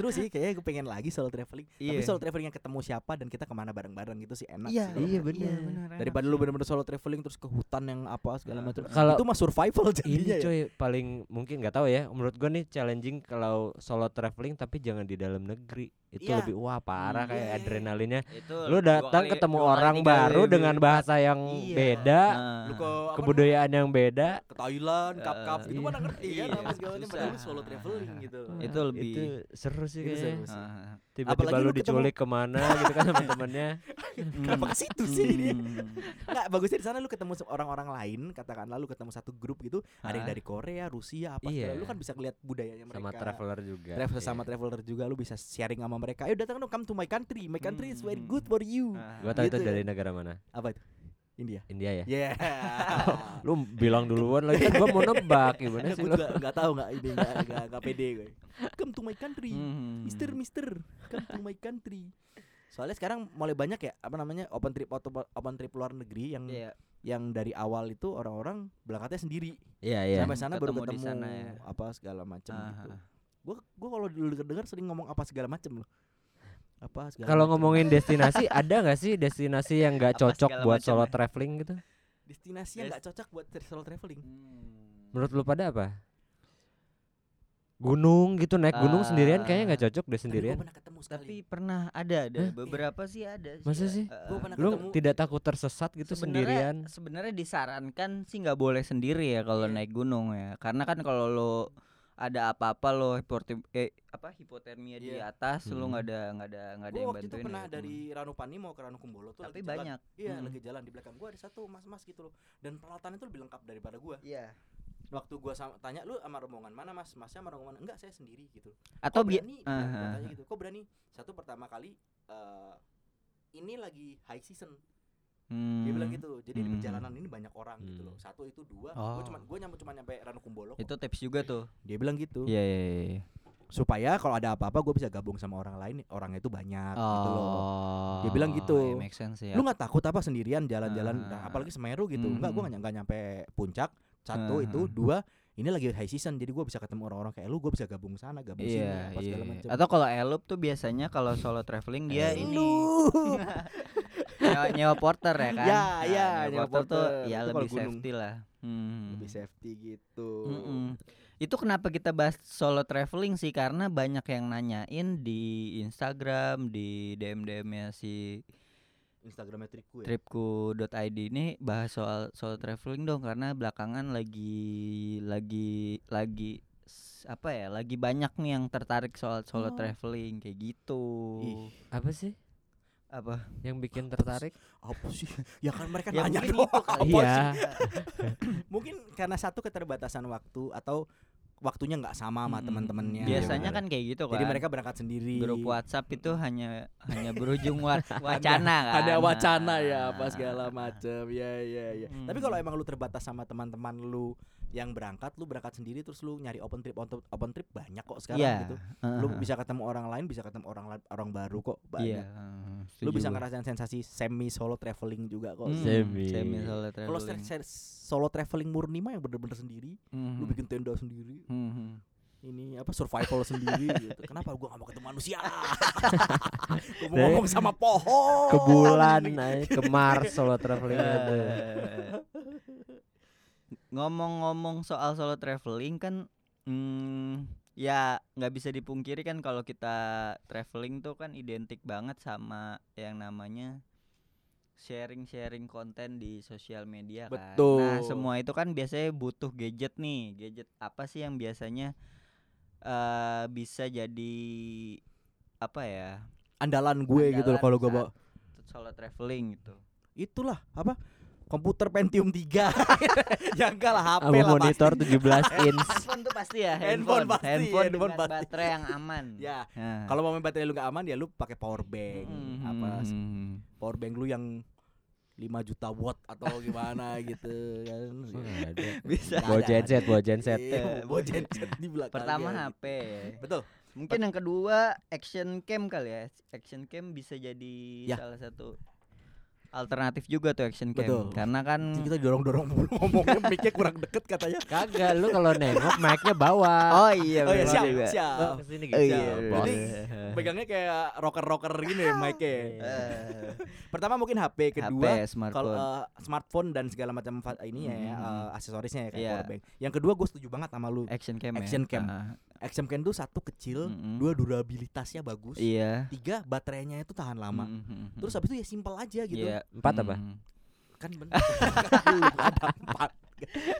B: Seru sih kayaknya gue pengen lagi solo traveling. Tapi
C: Iya.
B: solo traveling yang ketemu siapa dan kita ke mana bareng-bareng gitu sih enak
C: Iya,
B: sih.
D: Iya, bener.
B: Daripada lu bener-bener solo traveling terus ke hutan yang apa segala
C: Ah.
B: macam.
D: Kalau-
B: itu mah survival
D: ini
B: jadinya ya.
D: coy paling mungkin nggak tahu ya menurut gua nih challenging kalau solo traveling tapi jangan di dalam negeri itu
B: Iya.
D: lebih wah parah
B: Hmm,
D: kayak
B: iya, iya.
D: adrenalinnya
C: itu
D: lu datang
C: kali-
D: ketemu
C: dua kali,
D: orang
C: kali
D: baru
C: lebih
D: dengan bahasa yang
C: Iya.
D: beda
C: Ah.
B: Lu ke apa
D: kebudayaan yang beda
B: ke Thailand, kap kap
C: Eh,
B: itu mana ngerti kan
C: iya,
B: apa segalanya padahal solo traveling gitu.
C: Itu lebih-
D: itu seru sih
B: Itu
D: kayaknya
B: seru.
C: Ah.
D: tiba-tiba
B: Apalagi
D: lu
B: lu ketemu-
D: diculik ke mana gitu kan sama [laughs] temennya
B: Kenapa ke situ sih?
C: Hmm.
B: Enggak, bagusnya di sana lu ketemu orang-orang lain, katakanlah lu ketemu satu grup gitu, ada yang
C: Hah?
B: dari Korea, Rusia, apa
D: Iya.
B: segala. Lu kan bisa lihat budayanya mereka.
D: sama traveler juga
B: Travel
D: iya.
B: sama traveler juga lu bisa sharing sama mereka. Ayo datang dong come to my country. My country is very
C: Hmm.
B: good for you.
C: Ah.
D: gua tahu itu
B: Gitu
D: dari negara mana
B: Apa itu? India.
D: India ya
B: Yeah. [laughs]
D: lu bilang duluan lagi kan gua mau nebak gimana sih
B: gue
D: lu
B: juga nggak tahu nggak ini nggak nggak nggak pede gue. Come to my country,
C: Hmm.
B: Mister Mister. Come to my country. Soalnya sekarang mulai banyak ya apa namanya open trip open, open trip luar negeri yang
C: Iya.
B: yang dari awal itu orang-orang berangkatnya sendiri
D: iya iya
B: sampai sana baru
C: Ketemu di
B: ketemu
C: sana ya.
B: apa segala macam
C: Ah,
B: gitu.
C: ah.
B: Gue gue kalau dulu dengar sering ngomong apa segala macam loh. Apa segala
D: kalau ngomongin [laughs] destinasi ada nggak sih destinasi yang nggak cocok buat solo
C: ya?
D: traveling gitu
B: destinasi yang nggak cocok buat solo traveling.
C: Hmm.
D: menurut lu pada apa gunung gitu naik gunung sendirian kayaknya nggak cocok deh
B: Tapi
D: sendirian
B: pernah ketemu sekali.
C: Tapi pernah ada ada
D: Hah?
C: beberapa sih ada sih.
D: Masa sih?
B: Pernah
D: lu
B: ketemu-
D: tidak takut tersesat gitu sendirian
C: sebenarnya disarankan sih nggak boleh sendiri ya kalau
B: Iya.
C: naik gunung ya. Karena kan kalau lo ada apa-apa lo hipotermia eh apa hipotermia di
B: Iya.
C: atas lo
D: Hmm.
C: nggak ada nggak ada nggak ada
B: Gue
C: yang
B: waktu itu pernah
C: ya.
B: dari Ranupani mau ke Ranukumbolo tuh
C: tapi
B: lagi jalan.
C: banyak.
B: Iya,
C: Hmm.
B: lagi jalan di belakang gua ada satu mas-mas gitu loh. Dan peralatannya tuh lebih lengkap daripada gua.
C: Iya.
B: Waktu gua sama, tanya lu sama rombongan mana mas? Masnya sama rombongan enggak saya sendiri gitu.
C: Atau
B: Kok berani?
C: Ah,
B: tanya gitu. Kok berani? Satu pertama kali eh ini lagi high season. Dia bilang
C: Hmm.
B: gitu. Jadi di
C: Hmm.
B: perjalanan ini banyak orang gitu loh.
D: Hmm.
B: Satu itu dua.
C: Oh.
B: Gua cuma gua nyampe cuma nyampe Ranukumbolo.
C: Itu tips juga tuh.
B: Dia bilang gitu.
C: Iya iya iya.
B: Supaya kalau ada apa-apa gue bisa gabung sama orang lain. Orangnya itu banyak gitu loh.
C: Oh.
B: Dia bilang gitu.
C: make sense ya.
B: Lu nggak takut apa sendirian jalan-jalan nah,
C: Ah.
B: apalagi Semeru gitu. Enggak, gua
C: Mhm.
B: nggak nyampe puncak. Satu
C: Ah,
B: itu, dua ini lagi high season jadi gua bisa ketemu orang-orang kayak lu, gua bisa gabung sana, gabung sini
C: Iya,
B: apa
C: iya.
B: segala
C: iya.
B: macam.
C: Atau kalau elup tuh biasanya kalau solo traveling dia ini [laughs] nyewa, nyewa porter ya kan?
B: Ya,
C: Nah,
B: ya,
C: nyewa
B: nyewa
C: porter tuh
B: porter.
C: ya
B: Itu kalau
C: lebih
B: gunung.
C: safety lah. Hmm.
B: lebih safety gitu.
C: Mm-mm. Itu kenapa kita bahas solo traveling sih karena banyak yang nanyain di Instagram, di DM-DM-nya si
B: Instagramnya trikku ya.
C: tripku.id ini bahas soal solo traveling dong karena belakangan lagi lagi lagi apa ya lagi banyak nih yang tertarik soal solo
B: Oh.
C: traveling kayak gitu
B: Ih,
D: apa sih
C: apa
D: yang bikin tertarik
B: apa sih? Ya kan mereka [laughs]
C: Ya,
B: nanya
C: mungkin
B: doang.
C: itu kali.
B: Apa
D: Iya.
B: sih? [laughs] Mungkin karena satu keterbatasan waktu atau waktunya nggak sama sama
C: Mm-mm.
B: teman-temannya.
C: Biasanya
D: bener.
C: kan kayak gitu kan.
B: Jadi mereka berangkat sendiri.
C: grup WhatsApp itu hanya [laughs] hanya berujung wa- wacana kan.
B: ada wacana ya apa segala macam ya ya ya tapi
C: Hmm.
B: kalau emang lu terbatas sama teman-teman lu yang berangkat lu berangkat sendiri terus lu nyari open trip open, open trip banyak kok sekarang
C: Iya.
B: gitu lu
C: Heeh.
B: bisa ketemu orang lain bisa ketemu orang orang baru kok
C: Iya.
B: banyak
C: heeh,
B: lu
C: setuju
B: bisa
C: gua.
B: ngerasain sensasi semi solo traveling juga kok
C: Hmm,
D: Semi.
C: semi solo
B: kalau
C: traveling.
B: se- solo traveling murni mah yang bener-bener sendiri lu
C: Mhm.
B: bikin tenda sendiri
C: Mhm.
B: ini apa survival sendiri gitu kenapa gua gak mau ketemu manusia [laughs] gua mau ngomong sama pohon
D: ke bulan [laughs] naik ke Mars solo traveling ada
C: Eh, Ngomong-ngomong soal solo traveling kan hmm, ya nggak bisa dipungkiri kan kalau kita traveling tuh kan identik banget sama yang namanya sharing-sharing konten di sosial media kan. Nah,
B: Betul.
C: semua itu kan biasanya butuh gadget nih. Gadget apa sih yang biasanya eh bisa jadi apa ya?
B: andalan gue gitu loh
C: Andalan
B: kalau
C: saat
B: bawa
C: solo traveling gitu.
B: itulah apa komputer Pentium 3 [laughs] ya enggak lah HP lah
D: monitor
B: pasti.
D: 17 [laughs] inch.
C: Handphone tuh pasti ya
B: Handphone
C: handphone.
B: pasti,
C: handphone,
B: handphone
C: dengan
B: pasti.
C: baterai yang aman. [laughs]
B: Ya
C: Nah.
B: kalau mau main baterai lu nggak aman ya lu pakai power bank
C: Mhm.
B: apa power bank lu yang 5 juta watt atau gimana gitu kan.
C: Bisa
D: bawa
B: ada,
D: genset bawa genset.
B: Iya, bawa genset di belakang
C: pertama HP
B: betul.
C: Mungkin yang kedua action cam kali ya. Action cam bisa jadi
B: Ya.
C: salah satu alternatif juga tuh action cam
B: Betul.
C: karena kan
B: Jadi kita dorong-dorong mulu [laughs] ngomongnya mic-nya kurang deket katanya
D: kagak lu kalau nengok mic-nya bawah
C: oh iya
B: oh ya
C: bener
B: siap
C: juga.
B: siap
D: ke sini
C: Oh, iya.
B: Jadi pegangnya kayak rocker-rocker gini ya mic-nya
C: Eh,
B: pertama mungkin HP kedua
C: HP smartphone
B: kalau eh, smartphone dan segala macam ini ya, ya
C: Hmm.
B: eh, aksesorisnya ya kayak
C: Iya.
B: powerbank. Yang kedua gue setuju banget sama lu.
C: action cam ya?
B: action cam.
C: Ah,
B: Action cam tuh satu kecil,
C: mm-mm.
B: dua durabilitasnya bagus,
C: iya
B: tiga baterainya itu tahan lama.
C: Mm-mm.
B: Terus habis itu ya simpel aja gitu.
C: Iya.
D: Empat apa?
C: Mm.
B: Kan bener. Lu ada empat.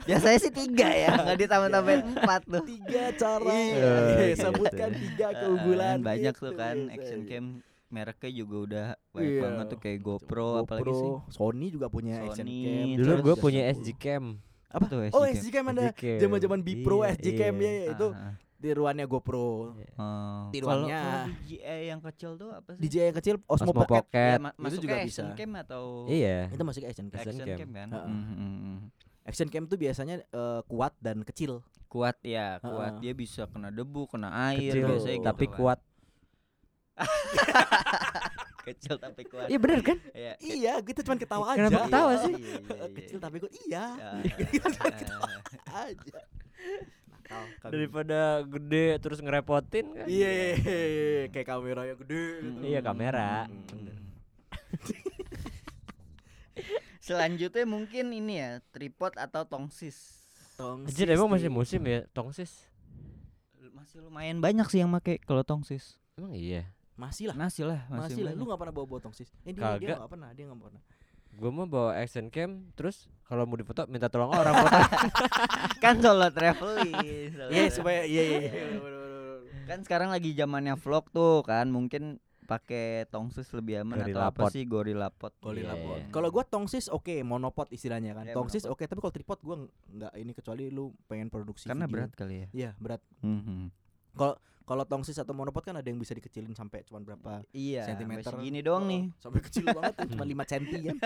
C: Biasanya sih tiga ya, nggak ditambah-tambahin empat tuh.
B: Tiga cara.
C: Iya,
B: Iya,
D: gitu.
B: sebutkan tiga
C: Eh,
B: keunggulan.
C: banyak
B: gitu
C: tuh kan action cam mereknya juga udah banyak
B: Iya.
C: banget tuh kayak GoPro, apalagi sih
B: Sony juga punya action
C: Sony,
B: cam.
D: dulu
C: Terus
D: gue punya SG cam
B: apa?
C: tuh
B: Oh,
C: SG
B: SG cam ada.
D: SG cam.
B: Zaman-zaman Bipro
D: Iya,
B: SG cam
D: iya.
B: ya itu
C: Ah, ah.
B: Tiruannya GoPro.
C: Oh,
B: Tiruannya.
C: Kalau DJI yang kecil tuh apa sih?
B: DJ yang kecil Osmo,
D: Osmo
B: Pocket.
C: Ya,
D: Pocket
C: ma-
B: Itu juga
C: action
B: bisa.
C: cam atau
D: iya
B: Itu masuk action cam.
D: action cam.
C: cam, kan?
B: Heeh.
C: Mm, mm.
B: Action cam tuh biasanya eh, kuat dan kecil.
C: Kuat ya, kuat.
B: Heeh.
C: Dia bisa kena debu, kena air
D: kecil
C: biasanya gitu
D: tapi
C: kan.
D: kuat [laughs]
C: kecil tapi kuat.
D: iya bener kan
C: Iya.
B: Iya, kita cuma ketawa aja.
D: Kenapa ketawa sih?
C: Iya, iya, iya,
B: kecil tapi kok iya. [laughs]
C: Ya,
B: Kita cuma ketawa aja. Kami.
D: daripada gede terus ngerepotin kan
B: Iya, iya, iya, kayak kamera yang gede. gitu.
C: Mm,
D: Iya, kamera.
C: mm, mm. [laughs] Selanjutnya mungkin ini ya, tripod atau tongsis.
D: Anjir emang masih musim ya tongsis
C: Masih lumayan banyak sih yang make kalau tongsis.
D: emang iya
B: Masih lah.
C: Masih lah, masih,
B: Masih lah. Lu
C: banyak.
B: gak pernah bawa botong sis? Eh, dia, dia
D: Kagak.
B: gak pernah, dia gak pernah.
D: Gue mau bawa action cam terus kalau mau difoto minta tolong orang foto [laughs]
C: kan solo traveling.
B: Iya, supaya iya iya iya.
C: kan sekarang lagi zamannya vlog tuh kan, mungkin pakai tongsis lebih aman
D: Gorilla
C: atau apa
D: Pod.
C: sih Gorilla Pod.
B: Gorilla
D: Iya.
B: Pod. Kalau gua tongsis oke, monopod istilahnya kan.
C: Iya,
B: tongsis oke, tapi kalau tripod gua ng- nggak ini kecuali lu pengen produksi
C: Karena
B: video.
C: berat kali ya.
B: Iya, berat.
C: Mhm.
B: Kalau tongsis atau monopod kan ada yang bisa dikecilin sampai cuman berapa
C: Iya,
B: sentimeter.
C: segini doang
B: Oh,
C: nih.
B: Sampai kecil banget kan, cuma 5 cm kan.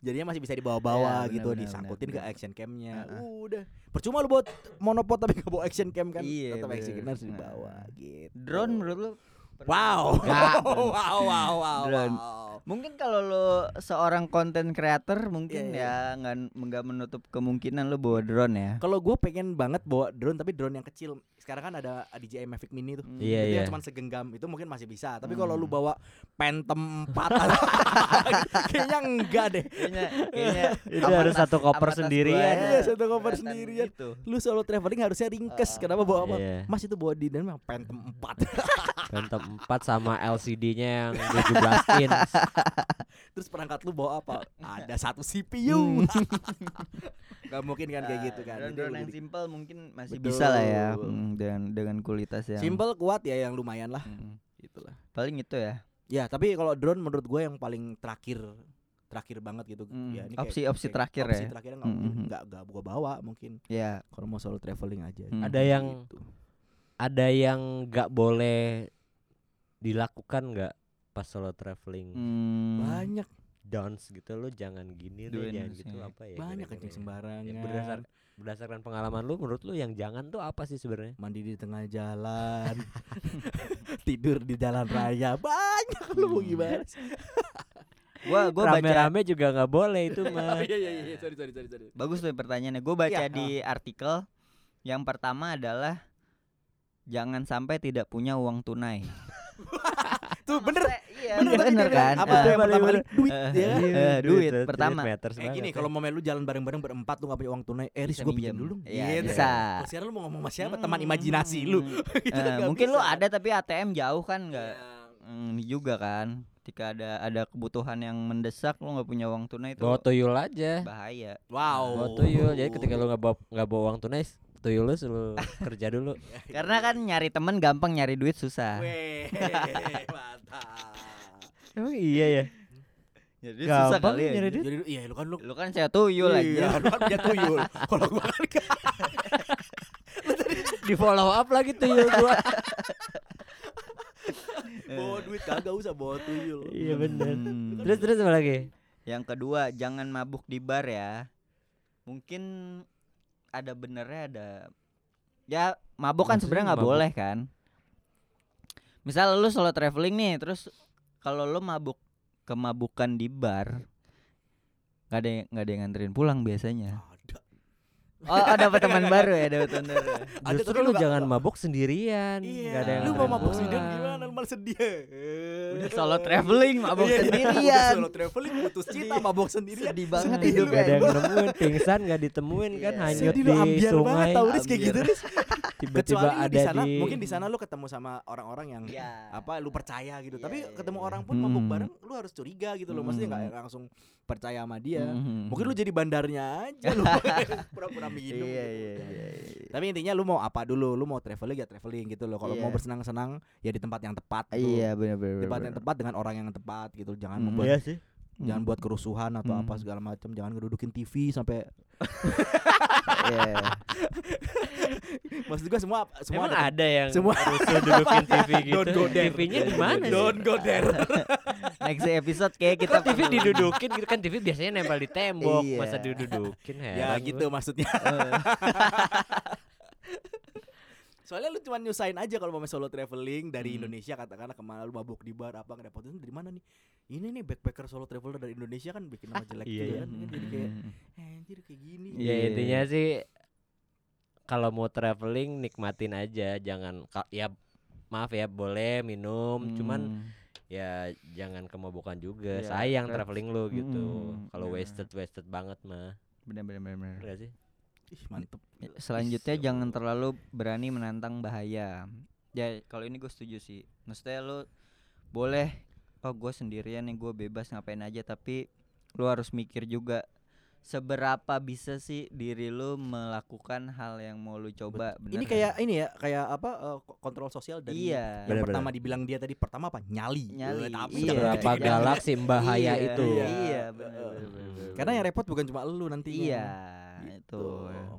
B: Jadinya masih bisa dibawa-bawa
C: Ya,
B: gitu,
C: benar,
B: disangkutin
C: benar,
B: ke action cam-nya.
C: Heeh.
B: Udah. Percuma lu buat monopod tapi gak bawa action cam kan.
C: Iya,
B: Tetap action
C: bener.
B: cam harus dibawa
C: Nah.
B: gitu.
C: Drone menurut lu? Pernah-
B: Wow. [laughs]
C: Nggak.
B: wow, wow, wow,
C: Drone.
B: wow.
C: Mungkin kalau lo seorang content creator mungkin
B: Iya,
C: ya nggak nggak menutup kemungkinan lo bawa drone ya.
B: Kalau gue pengen banget bawa drone tapi drone yang kecil. Sekarang kan ada DJI Mavic Mini tuh.
C: Hmm.
D: Iya,
B: itu
D: iya.
B: yang cuma segenggam itu mungkin masih bisa. Tapi kalau lu
C: Hmm.
B: bawa Phantom 4 [laughs] kayaknya enggak deh.
C: Kayaknya kayaknya [laughs]
D: Itu harus satu koper sendirian.
C: ya,
B: Iya, satu koper sendirian.
C: gitu.
B: Lu solo traveling harusnya ringkes.
C: Ah,
B: Kenapa bawa apa?
D: Iya.
B: Mas itu bawa di dan memang Phantom 4. [laughs]
D: Phantom 4 sama LCD-nya yang 17 inch
B: Terus perangkat lu bawa apa? Ada satu CPU. Gak mungkin kan kayak gitu kan.
C: Drone, yang simple mungkin masih
B: Betul.
C: bisa lah ya hmm, dengan dengan kualitas yang
B: Simple kuat ya yang lumayan lah
C: Hmm.
B: Itulah.
C: Paling itu ya.
B: Ya, tapi kalau drone menurut gue yang paling terakhir terakhir banget gitu
C: Hmm,
B: ya ini kayak-
C: opsi-opsi
B: kayak
C: terakhir
B: opsi
C: ya.
B: terakhir nggak mungkin
C: Mhm.
B: nggak nggak gua bawa mungkin
C: Ya.
B: kalau mau solo traveling aja
C: Hmm.
D: Ada yang
B: Gitu.
D: ada yang nggak boleh dilakukan nggak pas solo traveling
C: Hmm.
B: banyak
D: dance gitu lo jangan gini deh
C: Doing
D: jangan gitu
C: ya.
D: apa ya
B: banyak kencing
D: ya?
B: sembarangan
D: Ya, berdasar berdasarkan pengalaman lu menurut lu yang jangan tuh apa sih sebenarnya
B: mandi di tengah jalan [laughs] tidur di jalan raya banyak lu mau
C: Hmm.
B: gimana sih? [laughs]
C: Gua gua baca
D: rame-rame juga nggak boleh itu [laughs] mah
B: iya iya iya sorry sorry sorry sorry
C: bagus tuh pertanyaannya. Gue baca
B: Iya,
C: di artikel yang pertama adalah jangan sampai tidak punya uang tunai.
B: Tuh bener
C: Iya,
B: bener, tadi
C: bener kan?
B: apa
C: Eh,
B: tuh yang pertama kali duit
C: Eh,
B: ya?
C: Iya, duit
D: tuh,
C: pertama.
D: matters
B: Eh gini kalau
D: ya.
B: mau main lu jalan bareng-bareng berempat lu gak punya uang tunai Eh Riz
C: Bisa
B: gue pinjam dulu
C: Iya,
B: Gitu.
C: bisa.
B: Sekarang lu mau ngomong sama siapa teman imajinasi lu
C: Hmm. [laughs]
B: Gitu
C: Eh,
B: nggak
C: mungkin lu ada tapi ATM jauh kan nggak
B: Iya.
C: Hmm, ini juga kan. Ketika ada ada kebutuhan yang mendesak lu nggak punya uang tunai itu
D: bawa tuyul aja
C: bahaya.
B: Wow
D: bawa tuyul jadi ketika lu nggak bawa nggak bawa uang tunai tuyul lu kerja dulu [laughs]
C: Karena kan nyari temen gampang nyari duit susah.
B: Weh [laughs] mantap
D: emang iya ya
C: Jadi
D: Gampang nyari duit.
B: Jadi iya lu kan lu
C: Lu kan saya tuyul
B: Iya,
C: aja.
B: lu kan punya tuyul [laughs] Kalau gua kan
D: di follow up lagi tuyul gua
B: bawa duit kagak usah bawa tuyul
D: iya bener
C: Hmm.
D: terus terus apa lagi
C: Yang kedua, jangan mabuk di bar ya. Mungkin ada benernya ada Ya, mabuk kan sebenarnya nggak boleh kan. Misal lu solo traveling nih, terus kalau lu mabuk kemabukan di bar nggak ada nggak ada yang nganterin pulang biasanya.
B: Ada
C: Oh, oh dapat teman baru ya, dapat teman baru. ya.
B: Ada,
D: justru lu jangan mabuk sendirian
B: Iya
D: nggak ada yang
B: Lu mau mabuk sendirian gimana Lu malah sedih
C: Udah solo traveling mabuk
B: Iya, Udah
C: sendirian.
B: solo traveling putus cinta mabuk sendirian
C: Sedih banget hidup
B: lu.
D: Gak ada yang nemuin pingsan gak ditemuin kan
C: Iya.
D: hanyut di sungai
B: Riz kayak gitu
D: tiba-tiba ada
B: di sana Mungkin di sana lu ketemu sama orang-orang yang
C: Iya.
B: apa lu percaya gitu
C: Iya,
B: tapi
C: iya,
B: ketemu
C: iya.
B: orang pun mabuk
C: Hmm.
B: bareng lu harus curiga gitu loh maksudnya nggak
C: Hmm.
B: langsung percaya sama dia
C: Mhm.
B: mungkin lu jadi bandarnya aja lu [laughs] [laughs] pura-pura minum
C: Iya,
B: gitu.
C: iya, iya, iya.
B: tapi intinya lu mau apa dulu lu mau traveling ya traveling gitu loh kalau
C: Iya.
B: mau bersenang-senang ya di tempat yang tepat gitu
C: Iya benar benar.
B: di tempat yang tepat dengan orang yang tepat gitu jangan
C: Hmm.
B: membuat
D: Iya sih
B: jangan
C: Hmm.
B: buat kerusuhan atau apa
C: Hmm.
B: segala macam jangan ngedudukin TV sampai [laughs]
C: Iya.
B: maksud gua semua semua
D: Emang
B: ada
D: ada yang
B: semua- [laughs]
D: rusuh dudukin TV gitu
B: Don't go there.
D: TV-nya di mana sih?
B: don't go there [laughs]
C: Next episode kayak kita
D: Kok TV didudukin gitu kan TV biasanya nempel di tembok
C: Iya.
D: masa didudukin
B: ya gitu
D: gua.
B: maksudnya
C: Eh,
B: Soalnya lu cuma nyusahin aja kalau mau main solo traveling dari
C: Hmm.
B: Indonesia katakanlah ke mana lu mabuk di bar apa ngerepotin dari mana nih? Ini nih backpacker solo traveler dari Indonesia kan bikin nama jelek
D: Iya,
B: gitu
D: iya.
B: kan. Jadi kayak
C: Hmm.
B: eh, anjir kayak gini.
D: Ya intinya sih kalau mau traveling nikmatin aja jangan ya maaf ya boleh minum cuman
C: Hmm.
D: ya jangan kemabukan juga
C: Ya,
D: sayang
C: tra-
D: traveling lu gitu
C: Mm,
D: kalau
C: bener.
D: wasted wasted banget mah
C: benar benar benar. benar.
D: Sih
B: Ih, mantep.
C: Selanjutnya
B: ya
C: jangan terlalu berani menantang bahaya. Ya kalau ini gue setuju sih. Maksudnya lu boleh oh gue sendirian nih gue bebas ngapain aja tapi lu harus mikir juga seberapa bisa sih diri lu melakukan hal yang mau lu coba.
B: Ini
C: bener
B: kayak
C: kan?
B: ini ya, kayak apa eh, ko- kontrol sosial dari
C: Iya.
B: yang
D: Bener-bener.
B: pertama dibilang dia tadi pertama apa? Nyali.
C: Nyali,
B: tapi
C: iya.
D: berapa
B: kayak
D: galaksi bahaya
C: Iya,
D: itu
B: Iya.
C: Iya, benar, benar, benar, benar,
B: Karena yang repot bukan cuma lu nantinya.
C: Iya,
B: Gitu.
C: itu.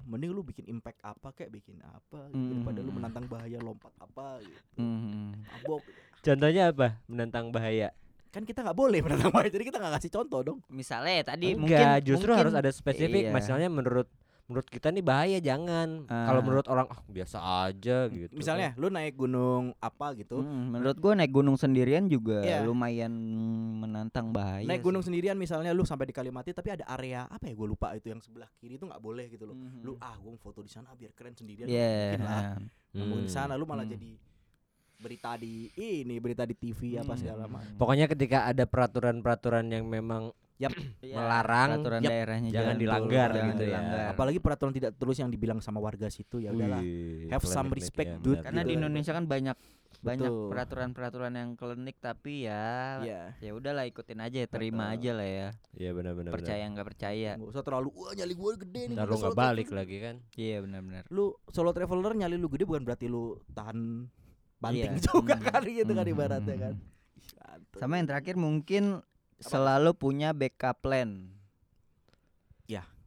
B: Mending lu bikin impact apa kayak bikin apa gitu, daripada lu menantang bahaya lompat apa gitu.
C: Hmm.
B: Mabok.
D: Contohnya apa menantang bahaya
B: Kan kita nggak boleh menantang bahaya, jadi kita nggak kasih contoh dong.
C: Misalnya ya tadi
D: Enggak,
C: mungkin
D: justru
C: mungkin-
D: harus ada spesifik
C: iya.
D: misalnya menurut menurut kita nih bahaya jangan kalau
C: Ah.
D: menurut orang ah biasa aja gitu
B: Misalnya lu naik gunung apa gitu.
C: Mm, menurut gua naik gunung sendirian juga
B: Iya.
C: lumayan menantang bahaya.
B: naik
C: sih.
B: gunung sendirian misalnya lu sampai di Kalimati tapi ada area apa ya gue lupa itu yang sebelah kiri itu nggak boleh gitu loh.
C: Mhm.
B: Lu ah gue foto di sana biar keren sendirian.
C: Iya.
B: Mungkin lah. Namun di
D: Hmm.
B: sana lu malah
C: Hmm.
B: jadi berita di ini berita di TV apa
C: Hmm.
B: segala macam.
D: pokoknya ketika ada peraturan-peraturan yang memang
C: Iya,
D: melarang,
C: peraturan
B: yap,
C: daerahnya
D: jangan
C: betul,
D: dilanggar
C: jangan
D: gitu ya.
C: dilanggar.
B: Apalagi peraturan tidak tertulis yang dibilang sama warga situ ya udahlah. Have some respect,
D: ya,
B: dude.
C: Karena
B: gitu.
C: di Indonesia kan banyak banyak peraturan-peraturan yang klinik tapi ya
B: Iya.
C: ya udahlah ikutin aja terima
B: Betul.
C: aja lah ya.
D: Iya benar-benar.
C: percaya nggak percaya.
B: Nggak usah terlalu wah nyali gue gede nih.
D: Ntar
B: gua
D: lu nggak
B: solo
D: balik
B: traveler."
D: lagi kan?
C: Iya benar-benar.
B: Lu solo traveler nyali lu gede bukan berarti lu tahan banting
C: Iya.
B: juga
C: Hmm.
B: kan gitu kan
C: Hmm.
B: ibaratnya kan.
C: Sama yang terakhir mungkin selalu punya backup plan.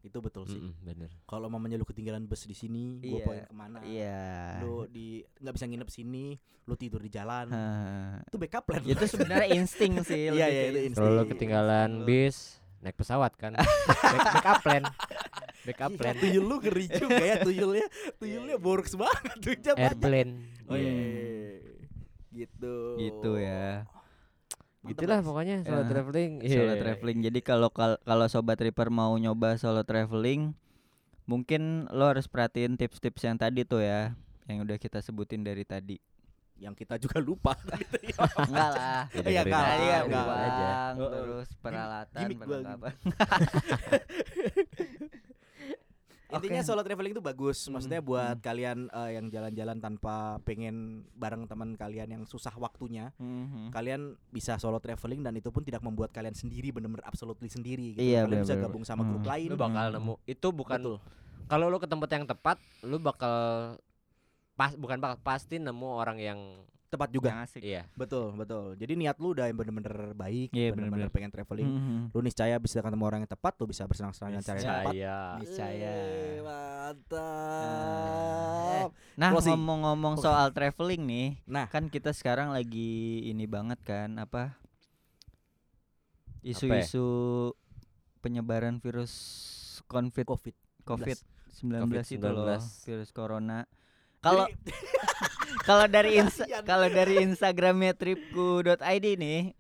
B: Itu betul sih.
D: Bener.
B: Kalau mamanya lu ketinggalan bus di sini, gua
C: Iya,
B: poin ke mana?
C: Iya.
B: Lu di nggak bisa nginep sini, lu tidur di jalan.
C: Hah.
B: Itu backup plan.
C: itu sebenarnya [laughs] insting sih.
B: Iya, iya, itu
C: insting.
D: Kalau lo ketinggalan bis, naik pesawat kan. [laughs] Back, backup plan. Backup
B: Iya,
D: plan.
B: tuyul lu ngeri juga ya tuyulnya. Tuyulnya borks banget tuyulnya banyak.
D: Airplane.
B: Oh iya. Gitu.
C: Gitu ya.
B: Mantap,
D: Gitulah
B: guys.
D: pokoknya solo
C: Ya,
D: traveling.
C: Solo
D: Iya.
C: traveling. Jadi kalau kal- kalau sobat Reaper mau nyoba solo traveling, mungkin lo harus perhatiin tips-tips yang tadi tuh ya, yang udah kita sebutin dari tadi.
B: Yang kita juga lupa. [laughs] gitu ya.
C: Enggak lah. [laughs]
D: Ya,
B: Iya, enggak,
C: Tadi ya
B: enggak.
D: aja.
C: Terus peralatan,
B: gimmick gua gitu.
C: perlengkapan. [laughs]
B: Intinya solo traveling itu bagus. Maksudnya
C: Hmm,
B: buat kalian eh, yang jalan-jalan tanpa pengen bareng teman kalian yang susah waktunya,
C: Mhm.
B: kalian bisa solo traveling dan itu pun tidak membuat kalian sendiri bener-bener absolutely sendiri gitu.
C: Iya,
B: kalian bisa
C: bener-bener.
B: gabung sama grup
C: Hmm.
B: lain.
D: Lu bakal
C: Hmm.
D: nemu. Itu bukan
B: Betul.
D: kalau lu ke tempat yang tepat, lu bakal pas bukan bakal pasti nemu orang yang
B: Tepat juga.
C: Yang asik.
D: iya.
B: Betul, betul. Jadi niat lu udah yang bener-bener baik,
C: Iya,
B: bener-bener pengen traveling.
C: Mhm.
B: Lu niscaya bisa ketemu orang yang tepat, lu bisa bersenang-senang dengan cara yang tepat.
D: Saya.
C: Niscaya.
B: Eh, Mantap.
C: Nah,
B: Closing.
C: ngomong-ngomong
B: Oh.
C: soal traveling nih,
B: Nah,
C: kan kita sekarang lagi ini banget kan apa?
B: ya?
C: Isu-isu penyebaran virus COVID
B: Covid.
C: COVID-19 itu loh,
D: COVID-19.
C: virus corona. Kalau [laughs] kalau dari insta- kalau dari Instagramnya tripku.id nih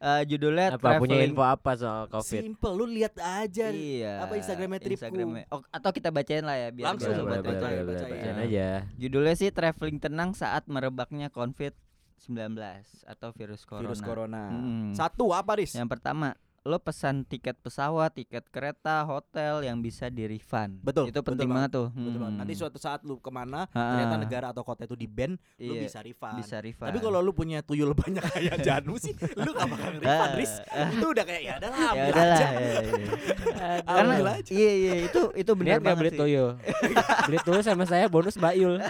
C: eh, judulnya
D: Apa punya
C: traveling
D: info apa soal Covid?
B: Simple, lu lihat aja.
C: Iya.
B: Apa Instagramnya Tripku?
C: Instagramnya. Oh, atau kita bacain lah ya biar
B: Langsung, boleh,
C: sobat
B: boleh,
C: baca.
B: boleh, bacain.
D: bacain aja.
C: Judulnya sih traveling tenang saat merebaknya COVID-19 atau virus corona.
B: Virus corona.
C: Mm.
B: Satu apa, Riz?
C: Yang pertama, lo pesan tiket pesawat, tiket kereta, hotel yang bisa di refund.
B: Betul,
C: Itu
B: betul
C: penting banget tuh.
B: Betul banget.
C: Hmm.
B: Nanti suatu saat lu ke mana,
C: Ha-ha.
B: ternyata negara atau kota itu di ban, lu
C: Iya,
B: bisa refund.
C: bisa refund.
B: Tapi kalau lu punya tuyul [laughs] banyak kayak Janu sih, lu gak bakal [laughs] refund, Riz. Itu udah kayak ya udah lah,
C: ya
B: ambil
C: udahlah.
B: aja.
C: ya, ya. [laughs] Karena
B: Ambil aja.
C: iya iya itu itu benar banget
D: beli
C: sih.
D: tuyul? beli tuyul sama saya bonus Bayul.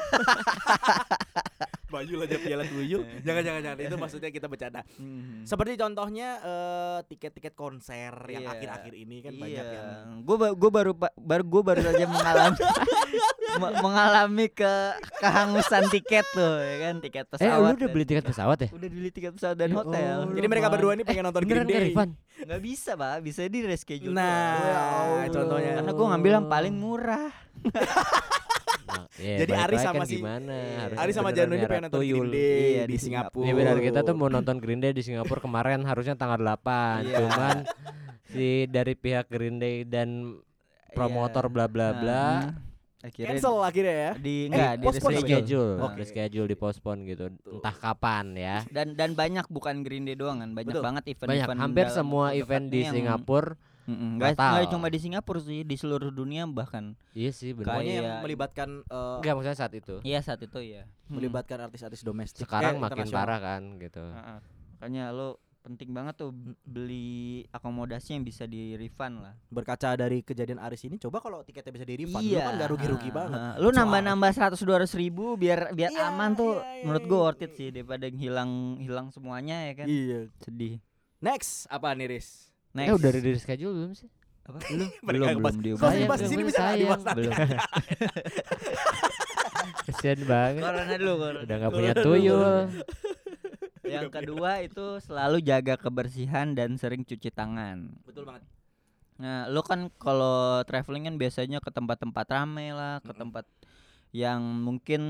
B: Bayul aja piala tuyul. [laughs] Jangan jangan jangan itu maksudnya kita bercanda.
C: Mhm.
B: Seperti contohnya eh, tiket-tiket konser yang
C: Iya.
B: akhir-akhir ini kan
C: iya.
B: banyak yang
C: Gue gue baru baru gue baru saja mengalami [laughs] me- mengalami ke kehangusan tiket tuh ya kan tiket
D: Eh
C: pesawat.
D: lu udah beli tiket pesawat ya?
C: udah beli tiket pesawat dan
D: Ya
C: hotel.
D: Allah.
B: Jadi mereka berdua ini pengen nonton
D: Beneran
B: Green
D: gak
B: Day.
C: nggak bisa pak, bisa di reschedule.
B: Nah,
C: doang.
B: contohnya.
C: Karena gue ngambil yang paling murah. [laughs]
D: Nah, [laughs] iya,
B: Jadi
D: lagi
B: sama
D: kan
B: si-
D: gimana? Harusnya
B: Ari sama Janu ini pengen nonton
D: tuyul.
B: Green Day
C: Iya,
B: di
C: di
B: Singapura.
D: Iya benar kita tuh mau nonton Green Day di Singapura kemarin harusnya tanggal 8
C: Iya.
D: Cuman si dari pihak Green Day dan promotor
C: Iya.
D: bla bla bla
C: Nah, akhirnya
B: cancel akhirnya ya.
C: di
B: Eh,
C: enggak di
B: postpone
C: reschedule.
D: schedule,
B: Oke.
D: schedule di postpone gitu. Entah kapan ya.
C: Dan dan banyak bukan Green Day doang kan, banyak
B: Betul.
C: banget
D: Banyak
C: event-event
D: hampir
C: dalam
D: semua event di Singapura.
C: Mm-mm, nggak
D: batal.
C: nggak cuma di Singapura sih, di seluruh dunia bahkan.
D: Iya sih benar.
B: Pokoknya yang melibatkan eh,
D: Enggak maksudnya saat itu.
C: Iya saat itu ya.
B: melibatkan artis-artis domestik.
D: Sekarang
B: eh,
D: makin parah kan gitu.
C: Heeh. Makanya lo penting banget tuh beli akomodasi yang bisa di refund lah.
B: Berkaca dari kejadian Aris ini, coba kalau tiketnya bisa di refund, lu kan gak rugi-rugi
C: Heeh,
B: banget.
C: heeh. Lu
B: Soal-
C: nambah-nambah 100 200 ribu biar biar
B: Iya,
C: aman tuh.
B: iya, iya,
C: menurut
B: iya.
C: gua worth it sih daripada hilang hilang semuanya ya kan.
B: Iya.
C: Sedih.
B: Next apa nih Riz?
C: Next.
D: Eh udah di schedule belum sih?
C: apa? Belum, belum, belum diubah.
B: Kalau dibahas di sini bisa nggak
D: sayang.
B: dibahas nanti?
C: Belum. [laughs]
D: Kesian banget.
C: Corona dulu, corona.
D: Udah nggak punya tuyul.
C: Yang kedua itu selalu jaga kebersihan dan sering cuci tangan.
B: Betul banget.
C: Nah, lu kan kalau traveling kan biasanya ke tempat-tempat ramai lah, ke tempat yang mungkin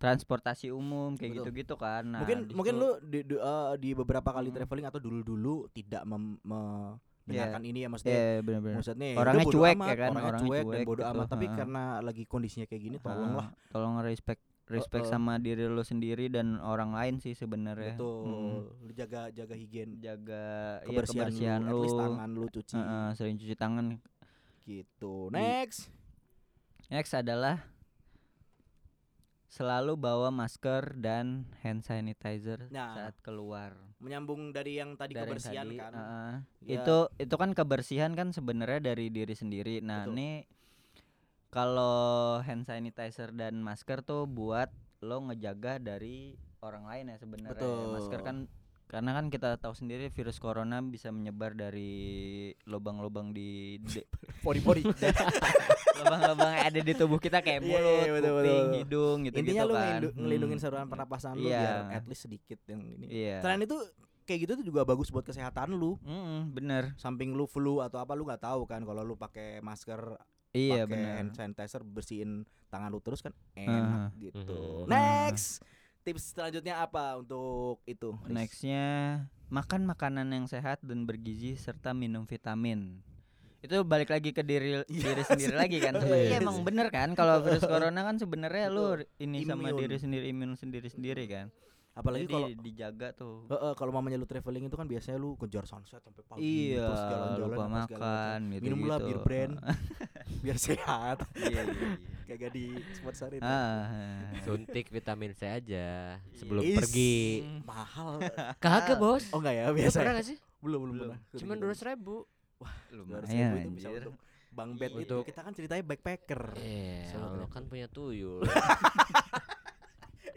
C: transportasi umum kayak gitu-gitu kan. Nah,
B: mungkin
C: di
B: mungkin lu di, di, eh, di beberapa kali
C: Hmm.
B: traveling atau dulu-dulu tidak mem, mendengarkan ini ya maksudnya.
C: Iya, bener-bener.
B: Maksudnya ya
C: Orangnya cuek
B: amat,
C: ya kan,
B: orangnya,
C: orangnya
B: cuek, dan
C: cuek
B: bodo
C: gitu,
B: amat. Tapi
C: ha.
B: karena lagi kondisinya kayak gini, tolonglah.
C: Ah, tolong respect respect
B: Uh-uh.
C: sama diri lu sendiri dan orang lain sih sebenarnya.
B: Betul.
C: Mm.
B: Lu jaga jaga higien
C: Jaga
B: kebersihan,
C: kebersihan
B: lu,
C: lu.
B: tangan lu cuci
C: Heeh, sering cuci tangan.
B: gitu. Next.
C: Next adalah selalu bawa masker dan hand sanitizer
B: Nah,
C: saat keluar.
B: Menyambung dari yang tadi
C: Dari yang
B: kebersihan
C: tadi,
B: kan.
C: heeh.
B: Ya.
C: Itu itu kan kebersihan kan sebenarnya dari diri sendiri. Nah,
B: Betul.
C: ini kalau hand sanitizer dan masker tuh buat lo ngejaga dari orang lain ya sebenarnya.
B: Betul.
C: Masker kan Karena kan kita tahu sendiri virus corona bisa menyebar dari lubang-lubang di [laughs]
B: Pori-pori. [laughs]
C: lubang-lubang yang ada di tubuh kita kayak
B: Iya,
C: mulut,
B: iya, betul,
C: kuping,
B: betul.
C: hidung gitu gitu
B: Intinya lu
C: kan.
B: ngelindu- ngelindungin
C: Hmm.
B: saluran pernapasan lu
C: Iya.
B: biar at least sedikit yang ini.
C: Iya.
B: Selain itu kayak gitu tuh juga bagus buat kesehatan lu.
C: Mm-mm, bener.
B: Samping lu flu atau apa lu nggak tahu kan kalau lu pakai masker,
C: Iya
B: pakai hand sanitizer bersihin tangan lu terus kan enak gitu.
D: Mhm.
B: Next. Tips selanjutnya apa untuk itu?
C: Nextnya makan makanan yang sehat dan bergizi serta minum vitamin. Itu balik lagi ke diri [laughs]
B: Iya
C: diri sendiri lagi kan.
B: Iya
C: Iya emang bener kan kalau virus [laughs] corona kan sebenarnya lu ini sama diri sendiri imun sendiri sendiri kan.
B: Apalagi kalau
C: dijaga tuh.
B: Heeh, kalau mamanya lu traveling itu kan biasanya lu kejar sunset sampai pagi
C: Iya,
B: terus jalan-jalan
C: lupa makan gitu.
B: Minumlah bir [laughs] brand biar sehat.
C: Iya, iya, iya. [laughs]
B: Kagak di sponsorin.
C: Ah,
D: Suntik vitamin C aja sebelum
B: Is,
D: pergi.
B: Mahal. [laughs]
D: Kagak bos.
B: Oh enggak ya, biasa.
D: pernah
B: ya?
D: gak sih?
B: Belum, belum
C: Belum.
B: pernah.
D: Cuman dua ratus ribu.
B: Lumayan
C: lumayan
B: itu bisa
C: anjir.
B: untuk Bang Bed itu kita kan ceritanya backpacker. Solo
D: Allah
B: travel.
D: kan punya tuyul.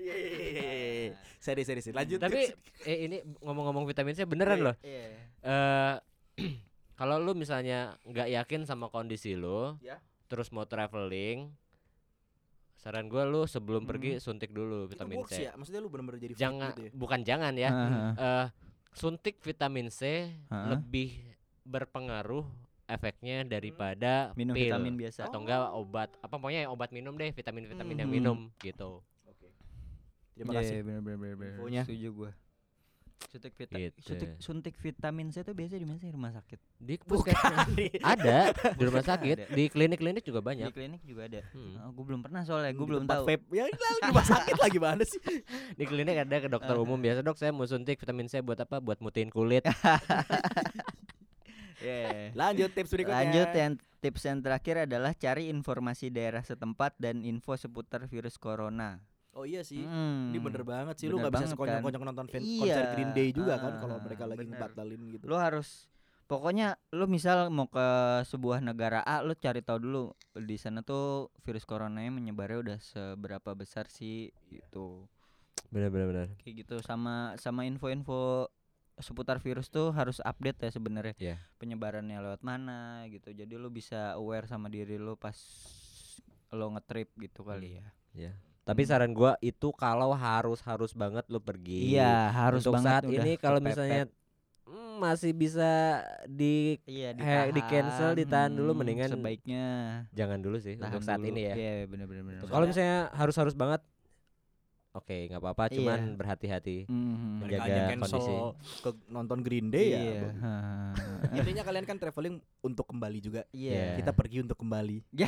B: Iya, iya, iya, iya, iya. Seri, seri, seri. Lanjut.
D: Tapi [laughs] eh ini ngomong-ngomong vitamin C beneran loh.
C: Iya.
D: Eh [clears throat] kalau lu misalnya nggak yakin sama kondisi lu,
B: Ya.
D: terus mau traveling, saran gua lu sebelum pergi suntik dulu
B: Itu
D: vitamin
B: works
D: C.
B: ya? Maksudnya lu bener-bener jadi
D: Jangan
B: gitu ya?
D: bukan jangan ya. [laughs]
C: Heeh.
D: Eh suntik vitamin C
C: Heeh.
D: lebih berpengaruh efeknya daripada
C: Minum
D: pil
C: vitamin biasa.
D: atau enggak obat apa pokoknya obat minum deh vitamin-vitamin yang
C: Mhm.
D: minum gitu.
B: Terima
C: Iya,
B: kasih.
C: iya, bener bener. bener.
B: infonya.
C: Setuju gua. Suntik vita
D: Gitu.
C: suntik, suntik vitamin C itu biasa di mana sih rumah sakit?
D: Di
B: Bukan.
D: puskesmas. [laughs] ada di rumah sakit,
C: Ada.
D: di klinik-klinik juga
C: Di
D: banyak.
C: klinik juga ada.
D: Hmm.
C: Oh, gue belum pernah soalnya, gue
B: Di
C: belum tahu.
B: vape. Ya di rumah sakit lagi mana sih? [laughs]
D: Di klinik ada ke dokter umum biasa dok saya mau suntik vitamin C buat apa? Buat mutiin kulit. [laughs]
C: Iya.
B: Lanjut tips berikutnya.
C: Lanjut yang tips yang terakhir adalah cari informasi daerah setempat dan info seputar virus corona.
B: Oh iya sih.
C: Hmm.
B: Ini bener banget sih lu
C: Bener
B: nggak bisa
C: banget
B: sekonyong-konyong nonton fan-
C: Iya.
B: konser Green Day juga kan kalau
C: Ah,
B: mereka lagi
C: bener.
B: ngebatalin gitu.
C: Lu harus pokoknya lu misal mau ke sebuah negara A, lu cari tahu dulu di sana tuh virus coronanya menyebarnya udah seberapa besar sih gitu.
D: Benar benar benar.
C: Kayak gitu sama sama info-info seputar virus tuh harus update ya sebenarnya.
D: Iya.
C: Penyebarannya lewat mana gitu. Jadi lu bisa aware sama diri lu pas lo ngetrip gitu kali ya.
D: Ya. Tapi saran gua itu kalau harus harus banget lu pergi.
C: Iya, harus
D: Untuk
C: banget
D: saat
C: udah
D: ini kalau misalnya mm, masih bisa di
C: iya
D: eh, di cancel, ditahan dulu,
C: Hmm,
D: mendingan
C: sebaiknya
D: jangan dulu sih
C: tahan
D: untuk saat
C: dulu.
D: ini ya.
C: Iya, bener bener bener.
D: Kalau misalnya harus harus banget, oke nggak apa-apa,
C: Iya.
D: cuman berhati-hati.
C: Mhm.
B: Mereka
D: menjaga kondisi.
B: ke nonton Green Day ya.
C: Iya. ha. [laughs]
B: Intinya kalian kan traveling untuk kembali juga.
C: Iya.
B: Kita pergi untuk kembali.
C: Ya.